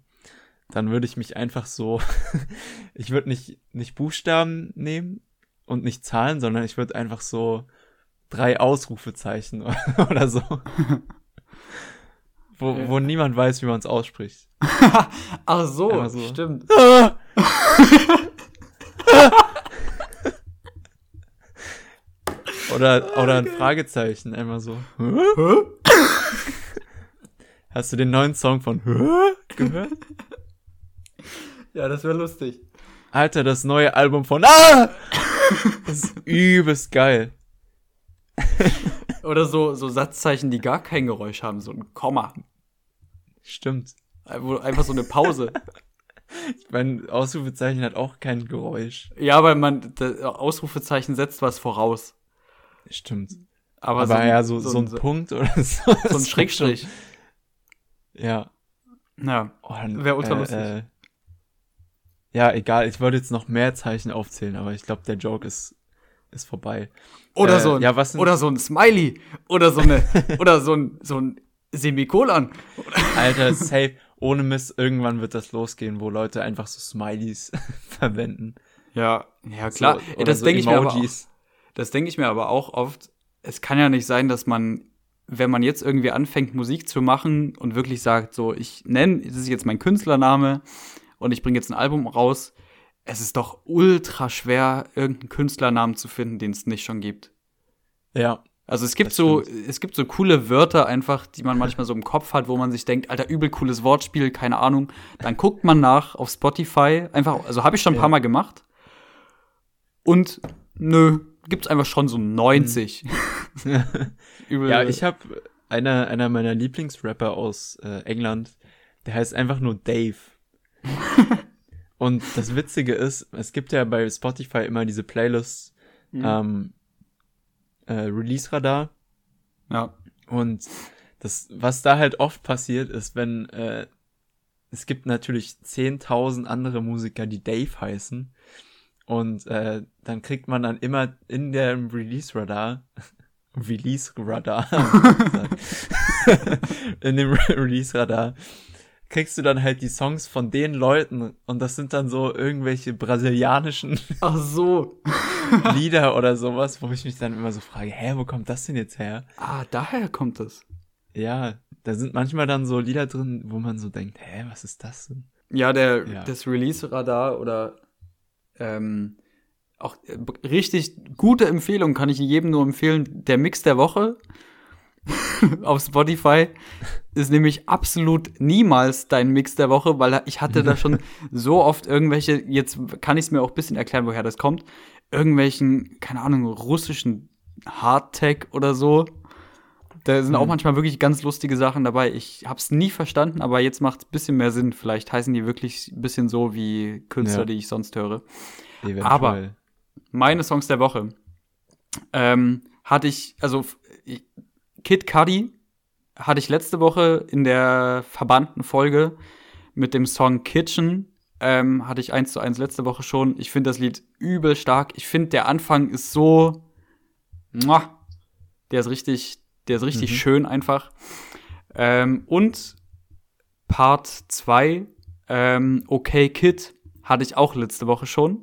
Dann würde ich mich einfach so, ich würde nicht, nicht Buchstaben nehmen und nicht Zahlen, sondern ich würde einfach so drei Ausrufezeichen oder so. Wo, Ja. wo niemand weiß, wie man es ausspricht. Ach so, so. stimmt. Oder, oder ein Fragezeichen, einmal so. Hast du den neuen Song von gehört? Ja, das wäre lustig. Alter, das neue Album von Ah! Das ist übelst geil. Oder so, so Satzzeichen, die gar kein Geräusch haben, so ein Komma. Stimmt. Einfach so eine Pause. Mein Ausrufezeichen hat auch kein Geräusch. ja, weil man, das Ausrufezeichen setzt was voraus. Stimmt. Aber, Aber, ein- ja, so, so, ein so, Punkt oder so. so ein Schrägstrich. Ja. Ja. Oh, dann, Wär ultra lustig. Äh, ja, egal. Ich wollte jetzt noch mehr Zeichen aufzählen, aber ich glaube, der Joke ist, ist vorbei. Oder Äh, so ein, ja, was oder so ein Smiley. Oder so eine, oder so ein, so ein Semikolon. Alter, safe. Ohne Mist, irgendwann wird das losgehen, wo Leute einfach so Smileys verwenden. Ja, ja klar. So, Ey, das so denke ich mir aber auch. Das denke ich mir aber auch oft. Es kann ja nicht sein, dass man, wenn man jetzt irgendwie anfängt, Musik zu machen und wirklich sagt, so, ich nenne, das ist jetzt mein Künstlername und ich bringe jetzt ein Album raus, es ist doch ultra schwer, irgendeinen Künstlernamen zu finden, den es nicht schon gibt. Ja, Also es gibt so, es gibt so coole Wörter einfach, die man manchmal so im Kopf hat, wo man sich denkt, Alter, übel cooles Wortspiel, keine Ahnung. Dann guckt man nach auf Spotify, einfach, also habe ich schon ein paar Ja. Mal gemacht. Und nö, gibt's einfach schon so 90. übel. ja ich habe einer, einer meiner Lieblingsrapper aus äh, England, der heißt einfach nur Dave. Und das Witzige ist, es gibt ja bei Spotify immer diese Playlists, Mhm. ähm, äh, Release-Radar. ja. Und das, was da halt oft passiert, ist, wenn äh, es gibt natürlich 10.000 andere Musiker, die Dave heißen. Und äh, dann kriegt man dann immer in der Release-Radar, Release-Radar, in dem Release-Radar, kriegst du dann halt die Songs von den Leuten und das sind dann so irgendwelche brasilianischen Ach so. Lieder oder sowas, wo ich mich dann immer so frage, hä, wo kommt das denn jetzt her? Ah, daher kommt es. Ja, da sind manchmal dann so Lieder drin, wo man so denkt, hä, was ist das denn? Ja, der, Ja. das Release-Radar oder ähm, auch äh, richtig gute Empfehlung kann ich jedem nur empfehlen. Der Mix der Woche auf Spotify ist nämlich absolut niemals dein Mix der Woche, weil ich hatte da schon so oft irgendwelche, jetzt kann ich es mir auch ein bisschen erklären, woher das kommt, irgendwelchen, keine Ahnung, russischen Hardtech oder so. Da sind auch Mhm. manchmal wirklich ganz lustige Sachen dabei. Ich hab's nie verstanden, aber jetzt macht es ein bisschen mehr Sinn. Vielleicht heißen die wirklich ein bisschen so wie Künstler, Ja. die ich sonst höre. Eventuell. Aber- Meine Songs der Woche ähm, hatte ich, also ich- Kid Cudi hatte ich letzte Woche in der verbannten Folge mit dem Song Kitchen. Ähm, hatte ich eins zu eins letzte Woche schon. Ich finde das Lied übel stark. Ich finde, der Anfang ist so. Muah, der ist richtig, der ist richtig Mhm. schön einfach. Ähm, und Part 2, ähm, Okay Kid, hatte ich auch letzte Woche schon.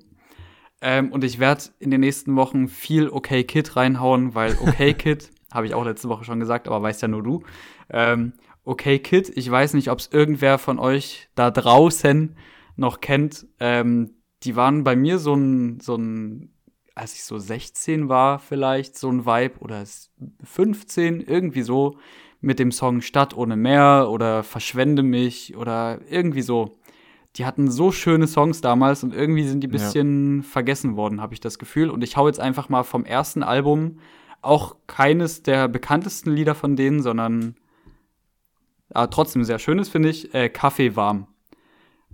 Ähm, und ich werde in den nächsten Wochen viel Okay Kid reinhauen, weil Okay Kid, habe ich auch letzte Woche schon gesagt, aber weißt ja nur du. Ähm, okay Kid, ich weiß nicht, ob es irgendwer von euch da draußen noch kennt. Ähm, die waren bei mir so ein, so ein, als ich so 16 war vielleicht, so ein Vibe oder s- 15, irgendwie so mit dem Song Stadt ohne Meer oder Verschwende mich oder irgendwie so. Die hatten so schöne Songs damals und irgendwie sind die ein Ja. bisschen vergessen worden, habe ich das Gefühl. Und ich hau jetzt einfach mal vom ersten Album auch keines der bekanntesten Lieder von denen, sondern ah, trotzdem sehr schönes, finde ich, äh, Kaffee warm.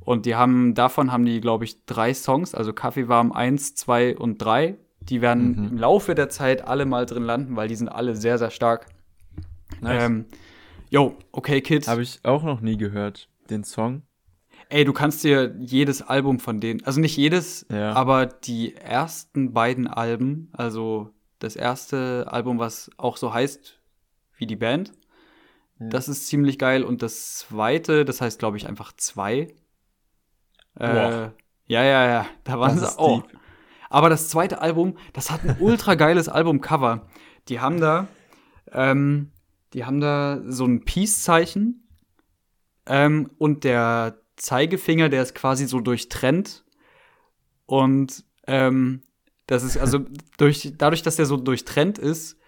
Und die haben, davon haben die, glaube ich, drei Songs, also Kaffee warm 1, 2 und 3. Die werden Mhm. im Laufe der Zeit alle mal drin landen, weil die sind alle sehr, sehr stark. Nice. Ähm, yo, okay, Kids. Habe ich auch noch nie gehört, den Song. Ey, du kannst dir jedes Album von denen, also nicht jedes, Ja. aber die ersten beiden Alben, also das erste Album, was auch so heißt wie die Band, das ist ziemlich geil. Und das zweite, das heißt, glaube ich, einfach zwei. Äh, ja, ja, ja, da waren Das sie auch. deep. Aber das zweite Album, das hat ein ultra geiles Albumcover. Die haben da, ähm, die haben da so ein Peace-Zeichen ähm, und der Zeigefinger, der ist quasi so durchtrennt. Und ähm, das ist also durch, dadurch, dass der so durchtrennt ist,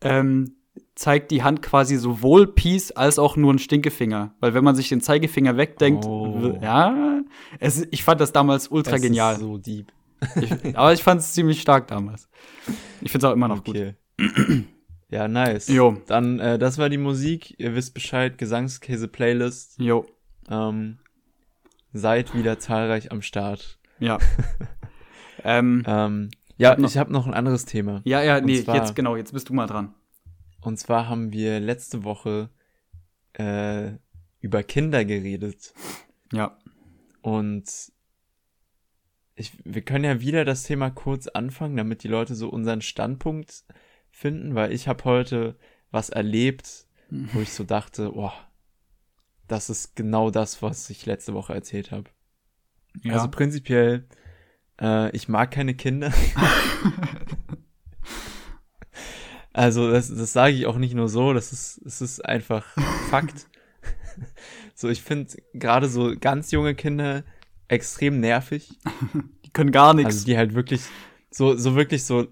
ähm, zeigt die Hand quasi sowohl Peace als auch nur ein Stinkefinger. Weil wenn man sich den Zeigefinger wegdenkt, Oh. ja, es, ich fand das damals ultra Das genial. So deep. Ich, aber ich fand es ziemlich stark damals. Ich finde es auch immer noch gut. Okay. Ja, nice. Jo. Dann, äh, das war die Musik. Ihr wisst Bescheid, Gesangskäse-Playlist. Jo, Ähm, seid wieder zahlreich am Start. ja. ähm, Ähm, ja, ich habe noch ein anderes Thema. ja, ja, nee, zwar- jetzt genau, jetzt bist du mal dran. Und zwar haben wir letzte Woche äh, über Kinder geredet. Ja. Und ich, wir können ja wieder das Thema kurz anfangen, damit die Leute so unseren Standpunkt finden, weil ich habe heute was erlebt, wo ich so dachte, boah, das ist genau das, was ich letzte Woche erzählt habe. ja. Also prinzipiell, äh, ich mag keine Kinder. also das, das sage ich auch nicht nur so, das ist, es ist einfach Fakt. so, ich finde gerade so ganz junge Kinder extrem nervig. die können gar nichts. Also die halt wirklich, so, so wirklich so,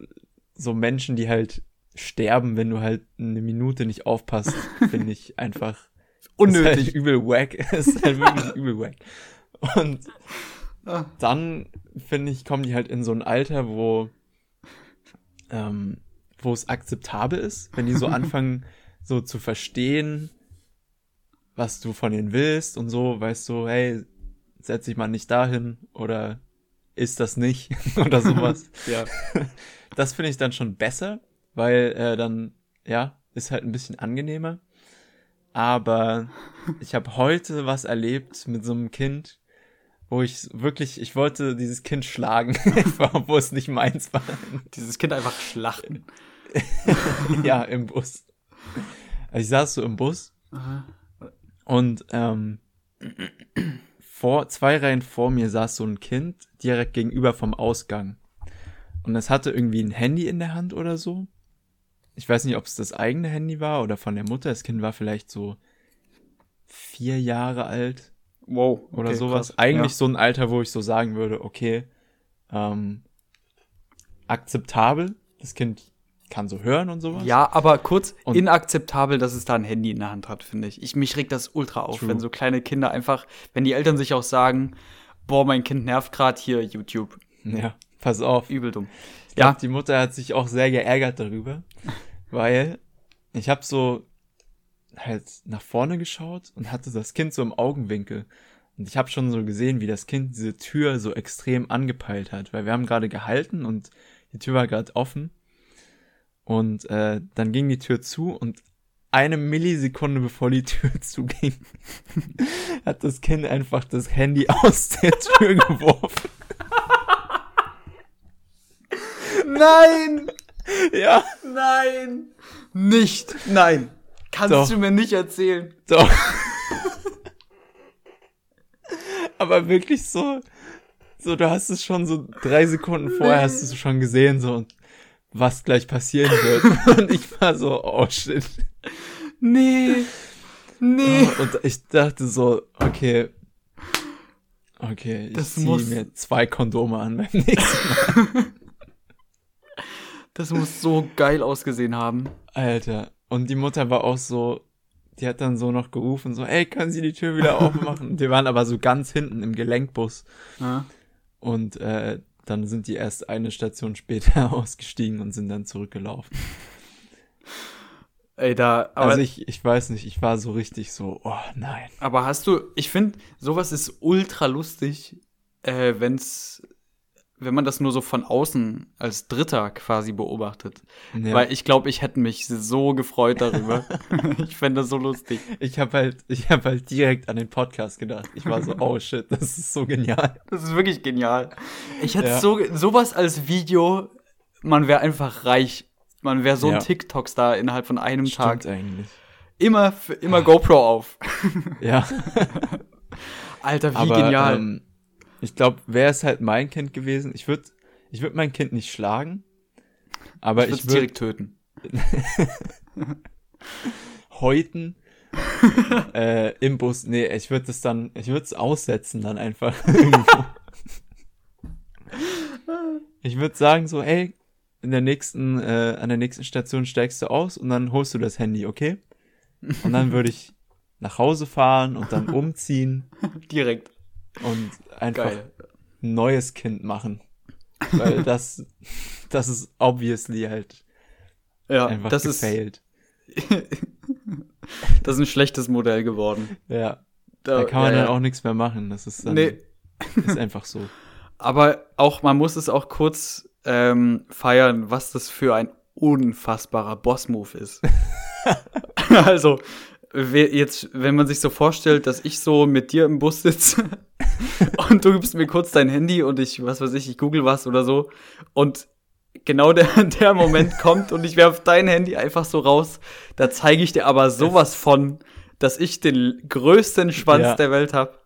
so Menschen, die halt sterben, wenn du halt eine Minute nicht aufpasst, finde ich einfach Ist Unnötig. halt übel wack. ist halt wirklich übel wack. Und Ah. dann, finde ich, kommen die halt in so ein Alter, wo, ähm, wo es akzeptabel ist, wenn die so anfangen, so zu verstehen, was du von ihnen willst und so, weißt du, hey, setz dich mal nicht dahin oder ist das nicht oder sowas. ja. Das finde ich dann schon besser, weil äh, dann, ja, ist halt ein bisschen angenehmer. Aber ich habe heute was erlebt mit so einem Kind, wo ich wirklich, ich wollte dieses Kind schlagen, obwohl es nicht meins war. Dieses Kind einfach schlachten. ja, im Bus. Also ich saß so im Bus und ähm, vor zwei Reihen vor mir saß so ein Kind direkt gegenüber vom Ausgang. Und es hatte irgendwie ein Handy in der Hand oder so. Ich weiß nicht, ob es das eigene Handy war oder von der Mutter. Das Kind war vielleicht so vier Jahre alt Wow. oder okay, sowas. krass. Eigentlich Ja. so ein Alter, wo ich so sagen würde, okay, ähm, akzeptabel. Das Kind kann so hören und sowas. Ja, aber kurz Und- inakzeptabel, dass es da ein Handy in der Hand hat, finde ich. ich. Mich regt das ultra auf, True. wenn so kleine Kinder einfach, wenn die Eltern sich auch sagen, boah, mein Kind nervt gerade hier YouTube. Ja, pass auf. Übel dumm. Ich glaub, Ja. die Mutter hat sich auch sehr geärgert darüber, weil ich habe so halt nach vorne geschaut und hatte das Kind so im Augenwinkel. Und ich habe schon so gesehen, wie das Kind diese Tür so extrem angepeilt hat, weil wir haben gerade gehalten und die Tür war gerade offen. Und äh, dann ging die Tür zu und eine Millisekunde bevor die Tür zuging, hat das Kind einfach das Handy aus der Tür geworfen. Nein! Ja, Nein! Nicht! Nein! Kannst Doch. du mir nicht erzählen? Doch. Aber wirklich so, so, du hast es schon so drei Sekunden vorher hast du es schon gesehen, so, und was gleich passieren wird. Und ich war so, oh shit. Nee! Nee! Und ich dachte so, okay, okay, ich Das ziehe muss- mir zwei Kondome an beim nächsten Mal. Das muss so geil ausgesehen haben. Alter. Und die Mutter war auch so, die hat dann so noch gerufen, so, ey, können Sie die Tür wieder aufmachen? Wir waren aber so ganz hinten im Gelenkbus. Ja. Und äh, dann sind die erst eine Station später ausgestiegen und sind dann zurückgelaufen. Ey, da, also ich, ich weiß nicht, ich war so richtig so, oh nein. aber hast du, ich finde, sowas ist ultra lustig, äh, wenn's, wenn man das nur so von außen als Dritter quasi beobachtet. Ja. Weil ich glaube, ich hätte mich so gefreut darüber. ich fände das so lustig. Ich habe halt, ich habe halt direkt an den Podcast gedacht. Ich war so, oh shit, das ist so genial. Das ist wirklich genial. Ich hätte Ja. so sowas als Video, man wäre einfach reich. Man wäre so ein Ja. TikTok-Star innerhalb von einem Tag. Stimmt eigentlich. Immer, immer GoPro auf. Ja, Alter, wie aber genial. Ähm, ich glaube, wäre es halt mein Kind gewesen, ich würde, ich würde mein Kind nicht schlagen, aber ich würde würde direkt töten. häuten äh, im Bus. Nee, ich würde es dann, ich würde es aussetzen dann einfach. ich würde sagen so, ey, in der nächsten, äh, an der nächsten Station steigst du aus und dann holst du das Handy, okay? Und dann würde ich nach Hause fahren und dann umziehen Direkt. Und einfach Geil. ein neues Kind machen. Weil das, das ist obviously halt Ja, einfach das ist, gefailt. das ist ein schlechtes Modell geworden. Ja, da kann man dann auch nichts mehr machen. Das ist dann, Nee, ist einfach so. aber auch, man muss es auch kurz ähm, feiern, was das für ein unfassbarer Boss-Move ist. also, jetzt, wenn man sich so vorstellt, dass ich so mit dir im Bus sitze und du gibst mir kurz dein Handy und ich, was weiß ich, ich google was oder so und genau der, der Moment kommt und ich werf dein Handy einfach so raus, da zeige ich dir aber sowas von, dass ich den größten Schwanz Ja. der Welt habe.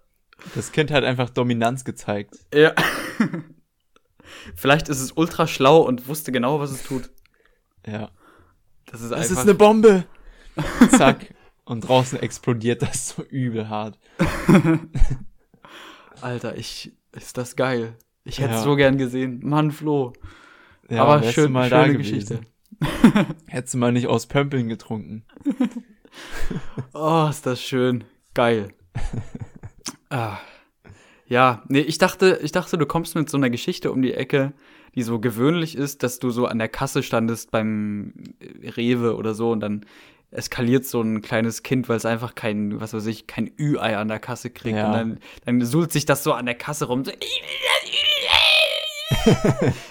Das Kind hat einfach Dominanz gezeigt. Ja. Vielleicht ist es ultra schlau und wusste genau, was es tut. Ja. Das ist Das einfach. ist eine Bombe! Zack. Und draußen explodiert das so übel hart. Alter, ich. Ist das geil. Ich hätte Ja. so gern gesehen. Mann, Flo. Ja, Aber schön, mal schöne da Geschichte. Hättest du mal nicht aus Pömpeln getrunken. Oh, ist das schön. Geil. ah. Ja, nee, ich dachte, ich dachte, du kommst mit so einer Geschichte um die Ecke, die so gewöhnlich ist, dass du so an der Kasse standest beim Rewe oder so und dann eskaliert so ein kleines Kind, weil es einfach kein, was weiß ich, kein Ü-Ei an der Kasse kriegt. Ja. Und dann, dann suhlt sich das so an der Kasse rum. So, ich will das Ü-Ei!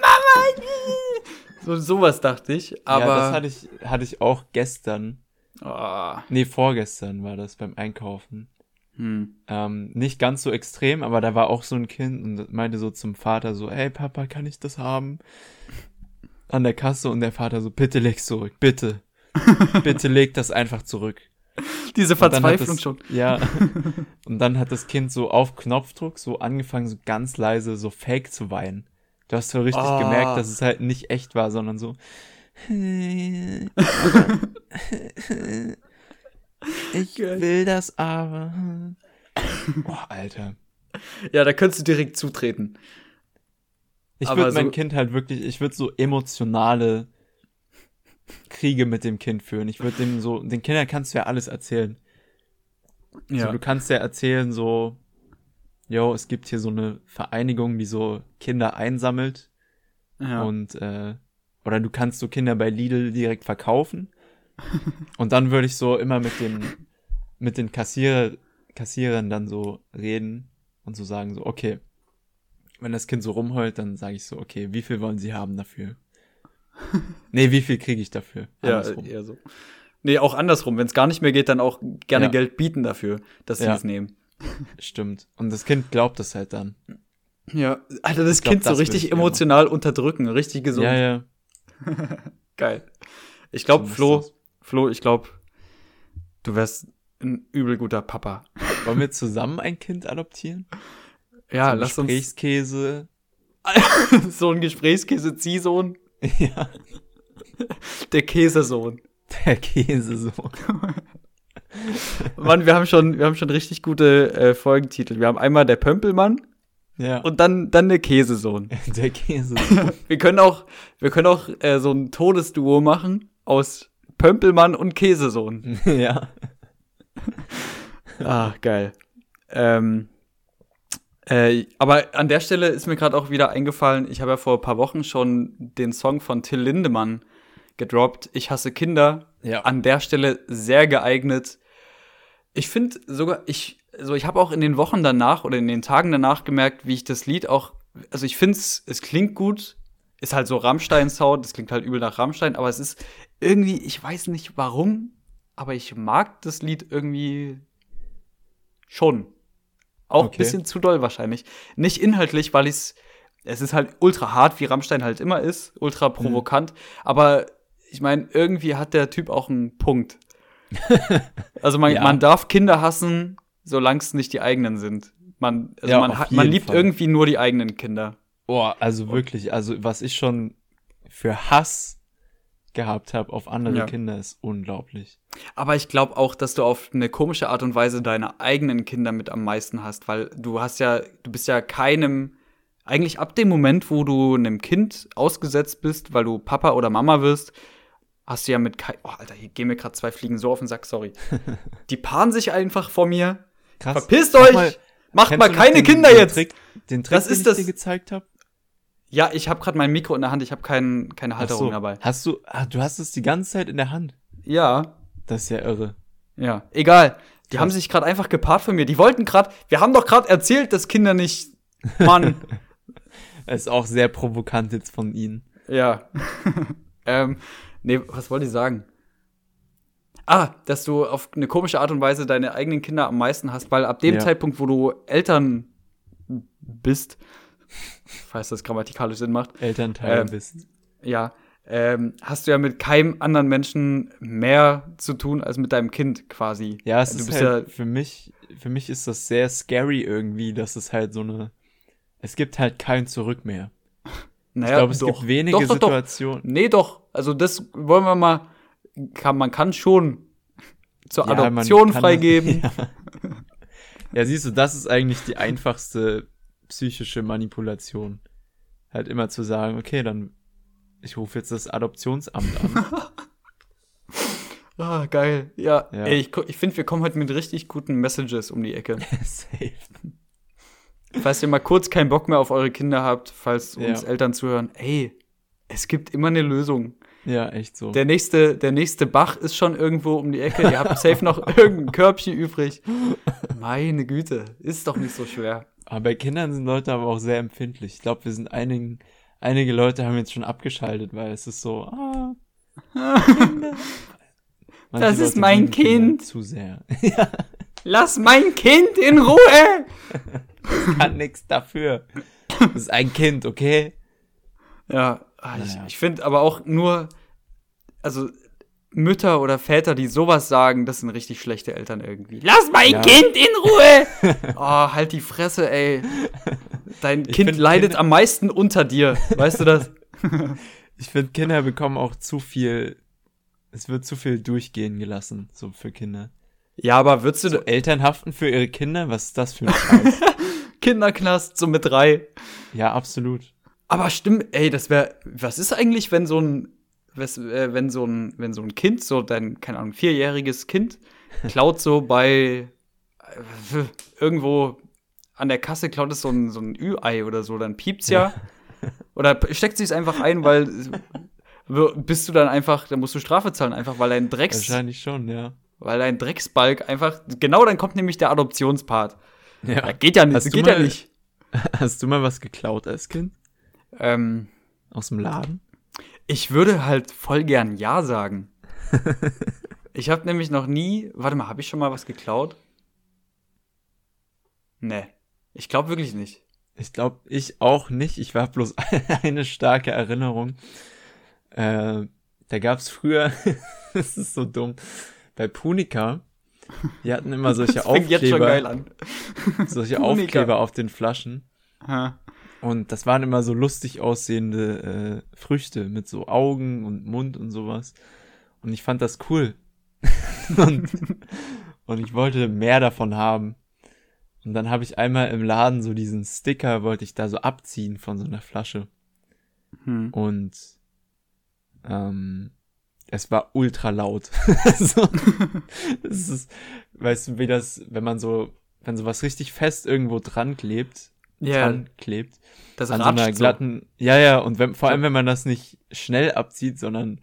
Mama! So, sowas dachte ich. Aber. ja, das hatte ich, hatte ich auch gestern. Ah, Nee, vorgestern war das beim Einkaufen. hm. Ähm, nicht ganz so extrem, aber da war auch so ein Kind und meinte so zum Vater so, ey Papa, kann ich das haben? An der Kasse und der Vater so, bitte leg's zurück, bitte. bitte leg das einfach zurück. Diese Und dann hat Verzweiflung das, schon. Ja. Und dann hat das Kind so auf Knopfdruck so angefangen, so ganz leise so fake zu weinen. Du hast so richtig Ah. gemerkt, dass es halt nicht echt war, sondern so. Ich will das aber. Boah, Alter. Ja, da könntest du direkt zutreten. Ich würde mein so- Kind halt wirklich, ich würde so emotionale Kriege mit dem Kind führen. Ich würde dem so, den Kindern kannst du ja alles erzählen. Ja. So, du kannst ja erzählen, so, yo, es gibt hier so eine Vereinigung, die so Kinder einsammelt. ja. Und, äh, oder du kannst so Kinder bei Lidl direkt verkaufen. und dann würde ich so immer mit den, mit den Kassierer, Kassierern dann so reden und so sagen, so, okay, wenn das Kind so rumheult, dann sage ich so, okay, wie viel wollen sie haben dafür? nee, wie viel kriege ich dafür? ja, Andersrum. eher so. Nee, auch andersrum. Wenn es gar nicht mehr geht, dann auch gerne Ja. Geld bieten dafür, dass sie Ja. es nehmen. Stimmt. Und das Kind glaubt das halt dann. Ja, Alter, das glaub, Kind so das würd richtig emotional unterdrücken, richtig gesund. Ja, ja. Geil. Ich glaube, So Flo, das. Flo, ich glaube, du wärst ein übel guter Papa. Wollen wir zusammen ein Kind adoptieren? Ja, so lass uns Gesprächskäse. so ein Gesprächskäse-Ziehsohn, ja. der Käsesohn. Der Käse so. Mann, wir haben schon, wir haben schon richtig gute äh, Folgentitel. Wir haben einmal der Pömpelmann Ja. und dann, dann der Käsesohn. der Käse so. Wir können auch, wir können auch äh, so ein Todesduo machen aus Pömpelmann und Käsesohn. ja. Ah, geil. Ähm, äh, aber an der Stelle ist mir gerade auch wieder eingefallen, ich habe ja vor ein paar Wochen schon den Song von Till Lindemann gedroppt, Ich hasse Kinder. Ja. An der Stelle sehr geeignet. Ich finde sogar, ich, so ich habe auch in den Wochen danach oder in den Tagen danach gemerkt, wie ich das Lied auch also ich finde es, es klingt gut, ist halt so Rammstein-Sound, das klingt halt übel nach Rammstein, aber es ist irgendwie, ich weiß nicht warum, aber ich mag das Lied irgendwie schon. Auch Okay. ein bisschen zu doll wahrscheinlich. Nicht inhaltlich, weil ich's, es ist halt ultra hart, wie Rammstein halt immer ist, ultra provokant, aber ich meine, irgendwie hat der Typ auch einen Punkt. also man, Ja. man darf Kinder hassen, solange es nicht die eigenen sind. Man, also Ja, man, hat, man liebt Fall. irgendwie nur die eigenen Kinder. Boah, also wirklich, also was ich schon für Hass gehabt habe auf andere Ja. Kinder ist unglaublich. Aber ich glaube auch, dass du auf eine komische Art und Weise deine eigenen Kinder mit am meisten hast, weil du hast ja, du bist ja keinem, eigentlich ab dem Moment, wo du einem Kind ausgesetzt bist, weil du Papa oder Mama wirst, hast du ja mit kein, oh Alter, hier gehen mir gerade zwei Fliegen so auf den Sack, sorry. Die paaren sich einfach vor mir. Krass. Verpisst euch! mal- Macht mal keine den, Kinder den jetzt! Trick, den Trick, Das den ist ich das- dir gezeigt habe? Ja, ich habe gerade mein Mikro in der Hand, ich habe kein, keine Halterung dabei. Hast du, ah, du hast es die ganze Zeit in der Hand. Ja, Das ist ja irre. Ja, egal. Die Krass. haben sich gerade einfach gepaart von mir. Die wollten gerade, wir haben doch gerade erzählt, dass Kinder nicht. Mann. Ist auch sehr provokant jetzt von ihnen. ja. ähm, nee, was wollte ich sagen? Ah, dass du auf eine komische Art und Weise deine eigenen Kinder am meisten hast, weil ab dem Ja. Zeitpunkt, wo du Eltern bist, falls das grammatikalisch Sinn macht, Elternteil Ähm, bist. ja, ähm, hast du ja mit keinem anderen Menschen mehr zu tun als mit deinem Kind quasi. Ja, es du ist halt, für mich, für mich ist das sehr scary irgendwie, dass es halt so eine, es gibt halt kein Zurück mehr. naja, ich glaube, es doch. gibt wenige doch, doch, doch. Situationen. Nee, doch. Also das wollen wir mal. Kann, man kann schon zur Ja, Adoption freigeben. Das, ja. ja, siehst du, das ist eigentlich die einfachste psychische Manipulation. Halt immer zu sagen, okay, dann ich rufe jetzt das Adoptionsamt an. Ah, geil. Ja, Ja. Ey, ich, ich finde, wir kommen heute mit richtig guten Messages um die Ecke. Safe. Falls ihr mal kurz keinen Bock mehr auf eure Kinder habt, falls Ja. uns Eltern zuhören, ey, es gibt immer eine Lösung. Ja, echt so. Der nächste, der nächste Bach ist schon irgendwo um die Ecke. Ihr habt safe noch irgendein Körbchen übrig. Meine Güte, ist doch nicht so schwer. Aber bei Kindern sind Leute aber auch sehr empfindlich. Ich glaube, wir sind einigen, einige Leute haben jetzt schon abgeschaltet, weil es ist so, ah. Das ist Leute mein Kind. Zu sehr. Lass mein Kind in Ruhe! Kann nix dafür. Das ist ein Kind, okay? Ja, ah, ich, Naja. ich finde aber auch nur, also Mütter oder Väter, die sowas sagen, das sind richtig schlechte Eltern irgendwie. Lass mein Ja. Kind in Ruhe! oh, halt die Fresse, ey. Dein Ich Kind leidet Kinder- am meisten unter dir. Weißt du das? Ich finde, Kinder bekommen auch zu viel, es wird zu viel durchgehen gelassen, so für Kinder. Ja, aber würdest du So Eltern haften für ihre Kinder, was ist das für ein Scheiß? Kinderknast so mit drei? ja, absolut. Aber stimmt, ey, das wäre, was ist eigentlich, wenn so ein, wenn so ein, wenn so ein Kind, so dein, keine Ahnung, vierjähriges Kind, klaut so bei, äh, irgendwo an der Kasse klaut es so ein, so ein Ü-Ei oder so, dann piept's ja. Oder steckt sich's einfach ein, weil bist du dann einfach, dann musst du Strafe zahlen, einfach weil dein Drecks, Wahrscheinlich schon, ja. weil dein Drecksbalg einfach, genau dann kommt nämlich der Adoptionspart. Ja. Ja, geht ja nicht, Hast du geht ja mal- nicht. Hast du mal was geklaut als Kind? Ähm, Aus dem Laden? Ich würde halt voll gern Ja sagen. ich habe nämlich noch nie. Warte mal, habe ich schon mal was geklaut? Nee. Ich glaube wirklich nicht. Ich glaube, ich auch nicht. Ich war bloß eine starke Erinnerung. Äh, da gab's früher, das ist so dumm, bei Punika, die hatten immer solche Das fängt jetzt schon geil Aufkleber, an. solche Punika. Aufkleber auf den Flaschen. Ha. Und das waren immer so lustig aussehende äh, Früchte mit so Augen und Mund und sowas. Und ich fand das cool. und, und ich wollte mehr davon haben. Und dann habe ich einmal im Laden so diesen Sticker, wollte ich da so abziehen von so einer Flasche. Hm. Und ähm, es war ultra laut. so, das ist, weißt du, wie das, wenn man so, wenn sowas richtig fest irgendwo dran klebt, Ja, dran klebt, das an so einer ratscht so. glatten, ja, ja, und wenn, vor allem, wenn man das nicht schnell abzieht, sondern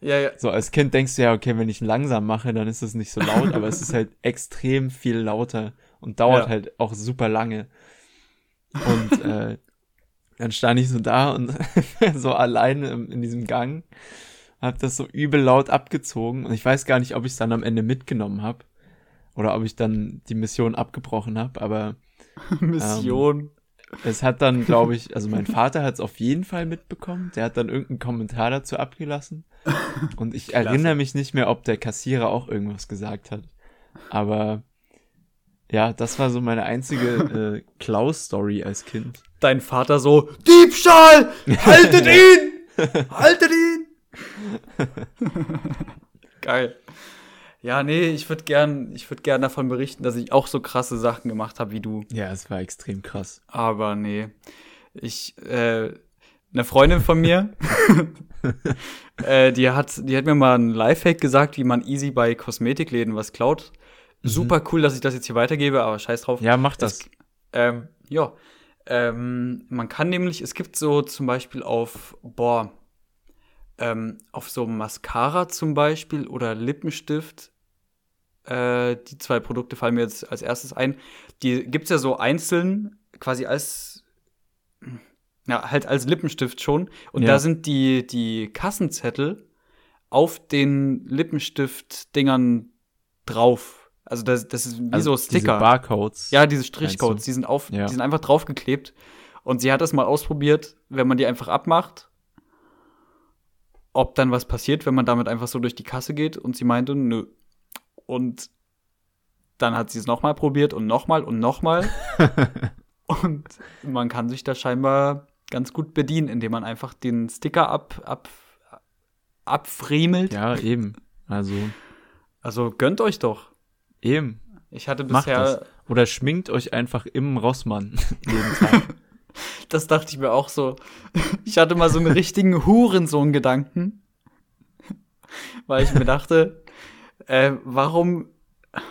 Ja, ja. so als Kind denkst du ja, okay, wenn ich langsam mache, dann ist es nicht so laut, aber es ist halt extrem viel lauter und dauert Ja. halt auch super lange. Und äh, dann stand ich so da und so alleine in diesem Gang, hab das so übel laut abgezogen und ich weiß gar nicht, ob ich es dann am Ende mitgenommen habe oder ob ich dann die Mission abgebrochen habe, aber Mission. Ähm, es hat dann, glaube ich, also mein Vater hat es auf jeden Fall mitbekommen. Der hat dann irgendeinen Kommentar dazu abgelassen. Und ich erinnere mich nicht mehr, ob der Kassierer auch irgendwas gesagt hat. Aber ja, das war so meine einzige äh, Klaus-Story als Kind. Dein Vater so, Diebstahl! Haltet ihn! Haltet ihn! Geil. Ja, nee, ich würde gern, ich würde gern davon berichten, dass ich auch so krasse Sachen gemacht habe wie du. Ja, es war extrem krass. Aber nee. Ich, äh, eine Freundin von mir, äh, die hat, die hat mir mal einen Lifehack gesagt, wie man easy bei Kosmetikläden was klaut. Super cool, dass ich das jetzt hier weitergebe, aber scheiß drauf. Ja, mach das. Es, ähm, ja. Ähm, man kann nämlich, es gibt so zum Beispiel auf, boah, ähm, auf so Mascara zum Beispiel oder Lippenstift, äh, die zwei Produkte fallen mir jetzt als erstes ein. Die gibt's ja so einzeln, quasi als, ja, halt als Lippenstift schon. Und Ja. da sind die, die Kassenzettel auf den Lippenstift-Dingern drauf. Also das, das ist wie Also so Sticker. Diese Barcodes. Ja, diese Strichcodes, die sind auf, Ja. die sind einfach draufgeklebt. Und sie hat das mal ausprobiert, wenn man die einfach abmacht, ob dann was passiert, wenn man damit einfach so durch die Kasse geht. Und sie meinte, nö. Und dann hat sie es nochmal probiert und nochmal und nochmal. und man kann sich da scheinbar ganz gut bedienen, indem man einfach den Sticker ab, ab, abfriemelt. Ja, eben. Also, Also gönnt euch doch. eben. Ich hatte Macht bisher das. Oder schminkt euch einfach im Rossmann jeden Tag. Das dachte ich mir auch so. Ich hatte mal so einen richtigen Hurensohn-Gedanken. Weil ich mir dachte, äh, warum.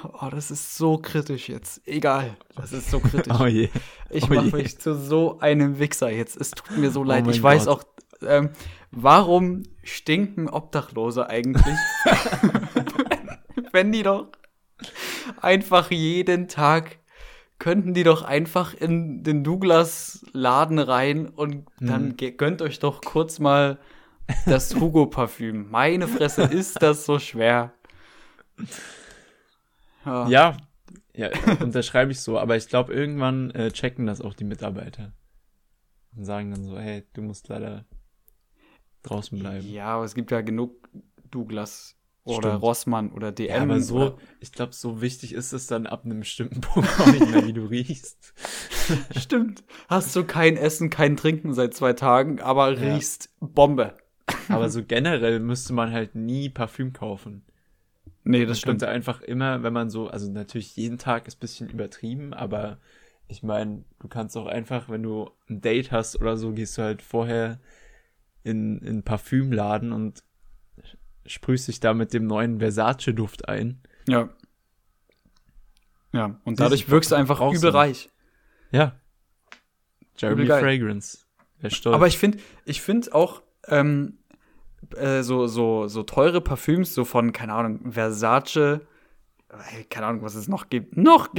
Oh, das ist so kritisch jetzt. Egal. Das ist so kritisch. oh je. Ich oh mache mich zu so einem Wichser jetzt. Es tut mir so leid. mein ich weiß Gott. auch, ähm, warum stinken Obdachlose eigentlich? Wenn die doch einfach jeden Tag könnten die doch einfach in den Douglas Laden rein und dann Mhm. gönnt euch doch kurz mal das Hugo Parfüm. Meine Fresse, ist das so schwer. Ja. Ja, ja, unterschreibe ich so. Aber ich glaube, irgendwann äh, checken das auch die Mitarbeiter. Und sagen dann so, hey, du musst leider draußen bleiben. Ja, aber es gibt ja genug Douglas oder Stimmt. Rossmann oder DM. Ja, aber so, oder, ich glaube, so wichtig ist es dann ab einem bestimmten Punkt auch nicht mehr, wie du riechst. stimmt. Hast du kein Essen, kein Trinken seit zwei Tagen, aber Ja. riechst Bombe. Aber so generell müsste man halt nie Parfüm kaufen. Nee, Man das stimmt. könnte einfach immer, wenn man so, also natürlich jeden Tag ist ein bisschen übertrieben, aber ich meine, du kannst auch einfach, wenn du ein Date hast oder so, gehst du halt vorher in, in einen Parfümladen und sprühst dich da mit dem neuen Versace-Duft ein. Ja. Ja, und dadurch du, wirkst du einfach übel reich. Ja. Jeremy. Fragrance. Aber ich finde, ich finde auch ähm, äh, so, so, so teure Parfüms, so von, keine Ahnung, Versace, äh, keine Ahnung, was es noch gibt. Noch!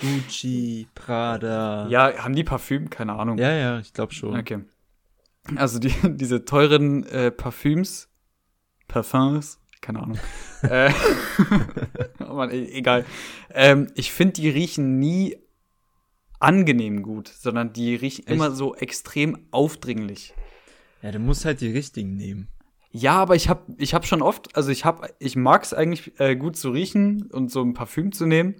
Gucci, Prada. ja, haben die Parfüm? Keine Ahnung. ja, ja, ich glaube schon. Okay. Also die, diese teuren äh, Parfüms, Parfums, keine Ahnung. äh, oh Mann, e- egal. Ähm, ich finde, die riechen nie angenehm gut, sondern die riechen Echt? immer so extrem aufdringlich. Ja, du musst halt die richtigen nehmen. Ja, aber ich habe ich hab schon oft, also ich hab, ich mag es eigentlich äh, gut zu riechen und so ein Parfüm zu nehmen.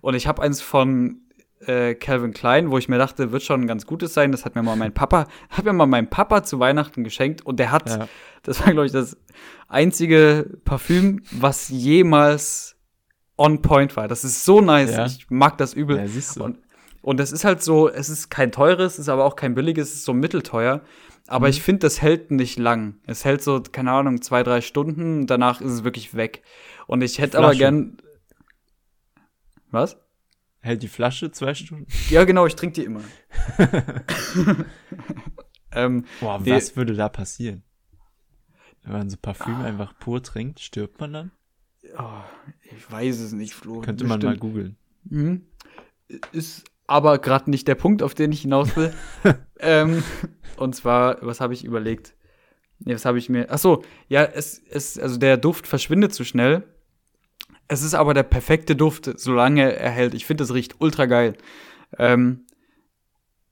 Und ich habe eins von äh, Calvin Klein, wo ich mir dachte, wird schon ein ganz gutes sein. Das hat mir mal mein Papa, hat mir mal mein Papa zu Weihnachten geschenkt und der hat, Ja. das war glaube ich das einzige Parfüm, was jemals on point war. Das ist so nice. Ja. Ich mag das übel. Ja, siehst du. Und, und es ist halt so, es ist kein teures, es ist aber auch kein billiges, es ist so mittelteuer. Aber Mhm. ich finde, das hält nicht lang. Es hält so, keine Ahnung, zwei, drei Stunden, danach ist es wirklich weg. Und ich hätte aber gern. Was? Hält die Flasche zwei Stunden? Ja, genau, ich trinke die immer. ähm, Boah, Die- was würde da passieren? Wenn man so Parfüm einfach pur trinkt, stirbt man dann? oh, ich weiß es nicht, Flo. Könnte man mal Bestimmt. googeln. Mhm. Ist aber gerade nicht der Punkt, auf den ich hinaus will. ähm, und zwar, was habe ich überlegt? Nee, was habe ich mir. Ach so, ja, es, es, also der Duft verschwindet zu schnell. Es ist aber der perfekte Duft, solange er hält. Ich finde, es riecht ultra geil. Ähm,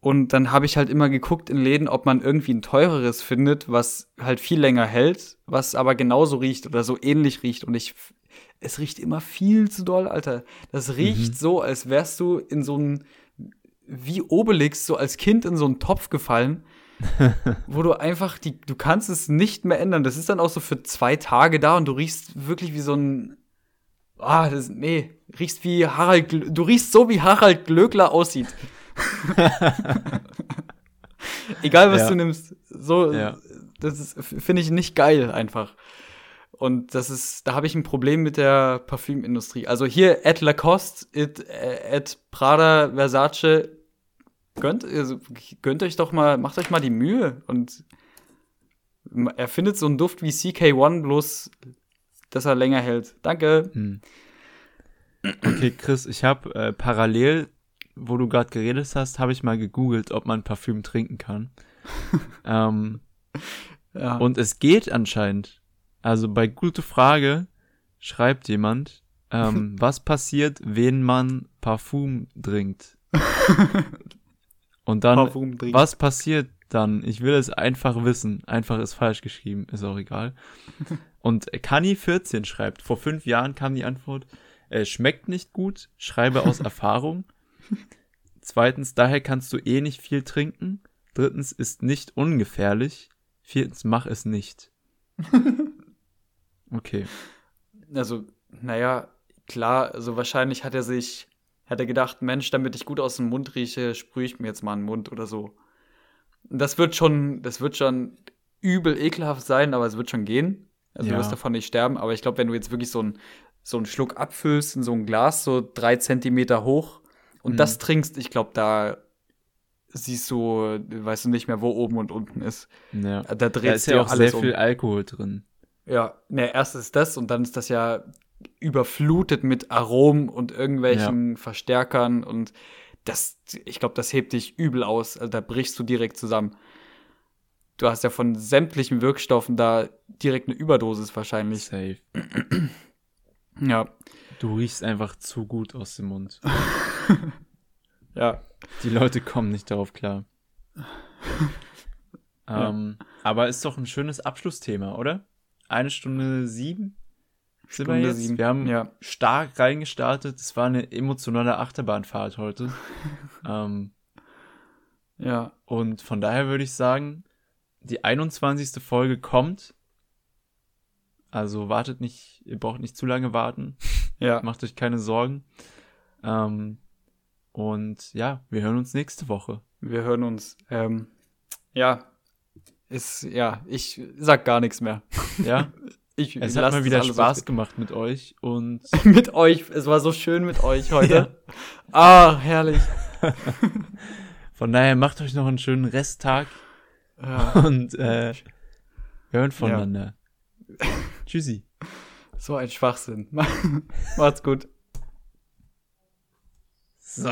und dann habe ich halt immer geguckt in Läden, ob man irgendwie ein teureres findet, was halt viel länger hält, was aber genauso riecht oder so ähnlich riecht. Und ich, es riecht immer viel zu doll, Alter. Das riecht mhm. so, als wärst du in so ein, wie Obelix, so als Kind in so einen Topf gefallen wo du einfach, die, du kannst es nicht mehr ändern. Das ist dann auch so für zwei Tage da und du riechst wirklich wie so ein, ah, das, nee, riechst wie Harald, du riechst so wie Harald Glöckler aussieht. Egal was ja. du nimmst, so, ja. das finde ich nicht geil einfach. Und das ist, da habe ich ein Problem mit der Parfümindustrie. Also hier at Lacoste, at, äh, at Prada, Versace, gönnt, also, gönnt euch doch mal, macht euch mal die Mühe und erfindet so einen Duft wie CK1, bloß dass er länger hält. Danke. Hm. Okay, Chris, ich habe äh, parallel, wo du gerade geredet hast, habe ich mal gegoogelt, ob man Parfüm trinken kann. ähm, ja. Und es geht anscheinend. Also bei gute Frage schreibt jemand, ähm, was passiert, wenn man Parfüm trinkt? Und dann, was passiert dann? Ich will es einfach wissen. Einfach ist falsch geschrieben, ist auch egal. Und Kani14 schreibt, vor fünf Jahren kam die Antwort, äh, schmeckt nicht gut, schreibe aus Erfahrung. Zweitens, daher kannst du eh nicht viel trinken. Drittens, ist nicht ungefährlich. Viertens, mach es nicht. Okay. Also, naja, klar, also wahrscheinlich hat er sich hat er gedacht, Mensch, damit ich gut aus dem Mund rieche, sprühe ich mir jetzt mal einen Mund oder so. Das wird schon, das wird schon übel ekelhaft sein, aber es wird schon gehen. Also ja. du wirst davon nicht sterben. Aber ich glaube, wenn du jetzt wirklich so einen so einen Schluck abfüllst in so ein Glas, so drei Zentimeter hoch und mhm. das trinkst, ich glaube, da siehst du, weißt du nicht mehr, wo oben und unten ist. Ja. Da dreht ist ja auch sehr um. viel Alkohol drin. Ja, ne, erst ist das und dann ist das ja überflutet mit Aromen und irgendwelchen ja. Verstärkern und das, ich glaube, das hebt dich übel aus. Also da brichst du direkt zusammen. Du hast ja von sämtlichen Wirkstoffen da direkt eine Überdosis wahrscheinlich. Safe. ja. Du riechst einfach zu gut aus dem Mund. ja. Die Leute kommen nicht darauf klar. ja. ähm, aber ist doch ein schönes Abschlussthema, oder? Eine Stunde sieben? sind wir jetzt. Sieben. Wir haben ja. stark reingestartet. Es war eine emotionale Achterbahnfahrt heute. ähm, ja. Und von daher würde ich sagen, die 21. Folge kommt. Also wartet nicht, ihr braucht nicht zu lange warten. Ja. Macht euch keine Sorgen. Ähm, und ja, wir hören uns nächste Woche. Wir hören uns. Ähm, ja, ist, ja, ich sag gar nichts mehr. Ja. Ich, es hat mal wieder Spaß gemacht mit euch und mit euch. Es war so schön mit euch heute. ja. Ah, herrlich. Von daher macht euch noch einen schönen Resttag ja. und äh, hören voneinander. Ja. Tschüssi. So ein Schwachsinn. Macht's gut. So.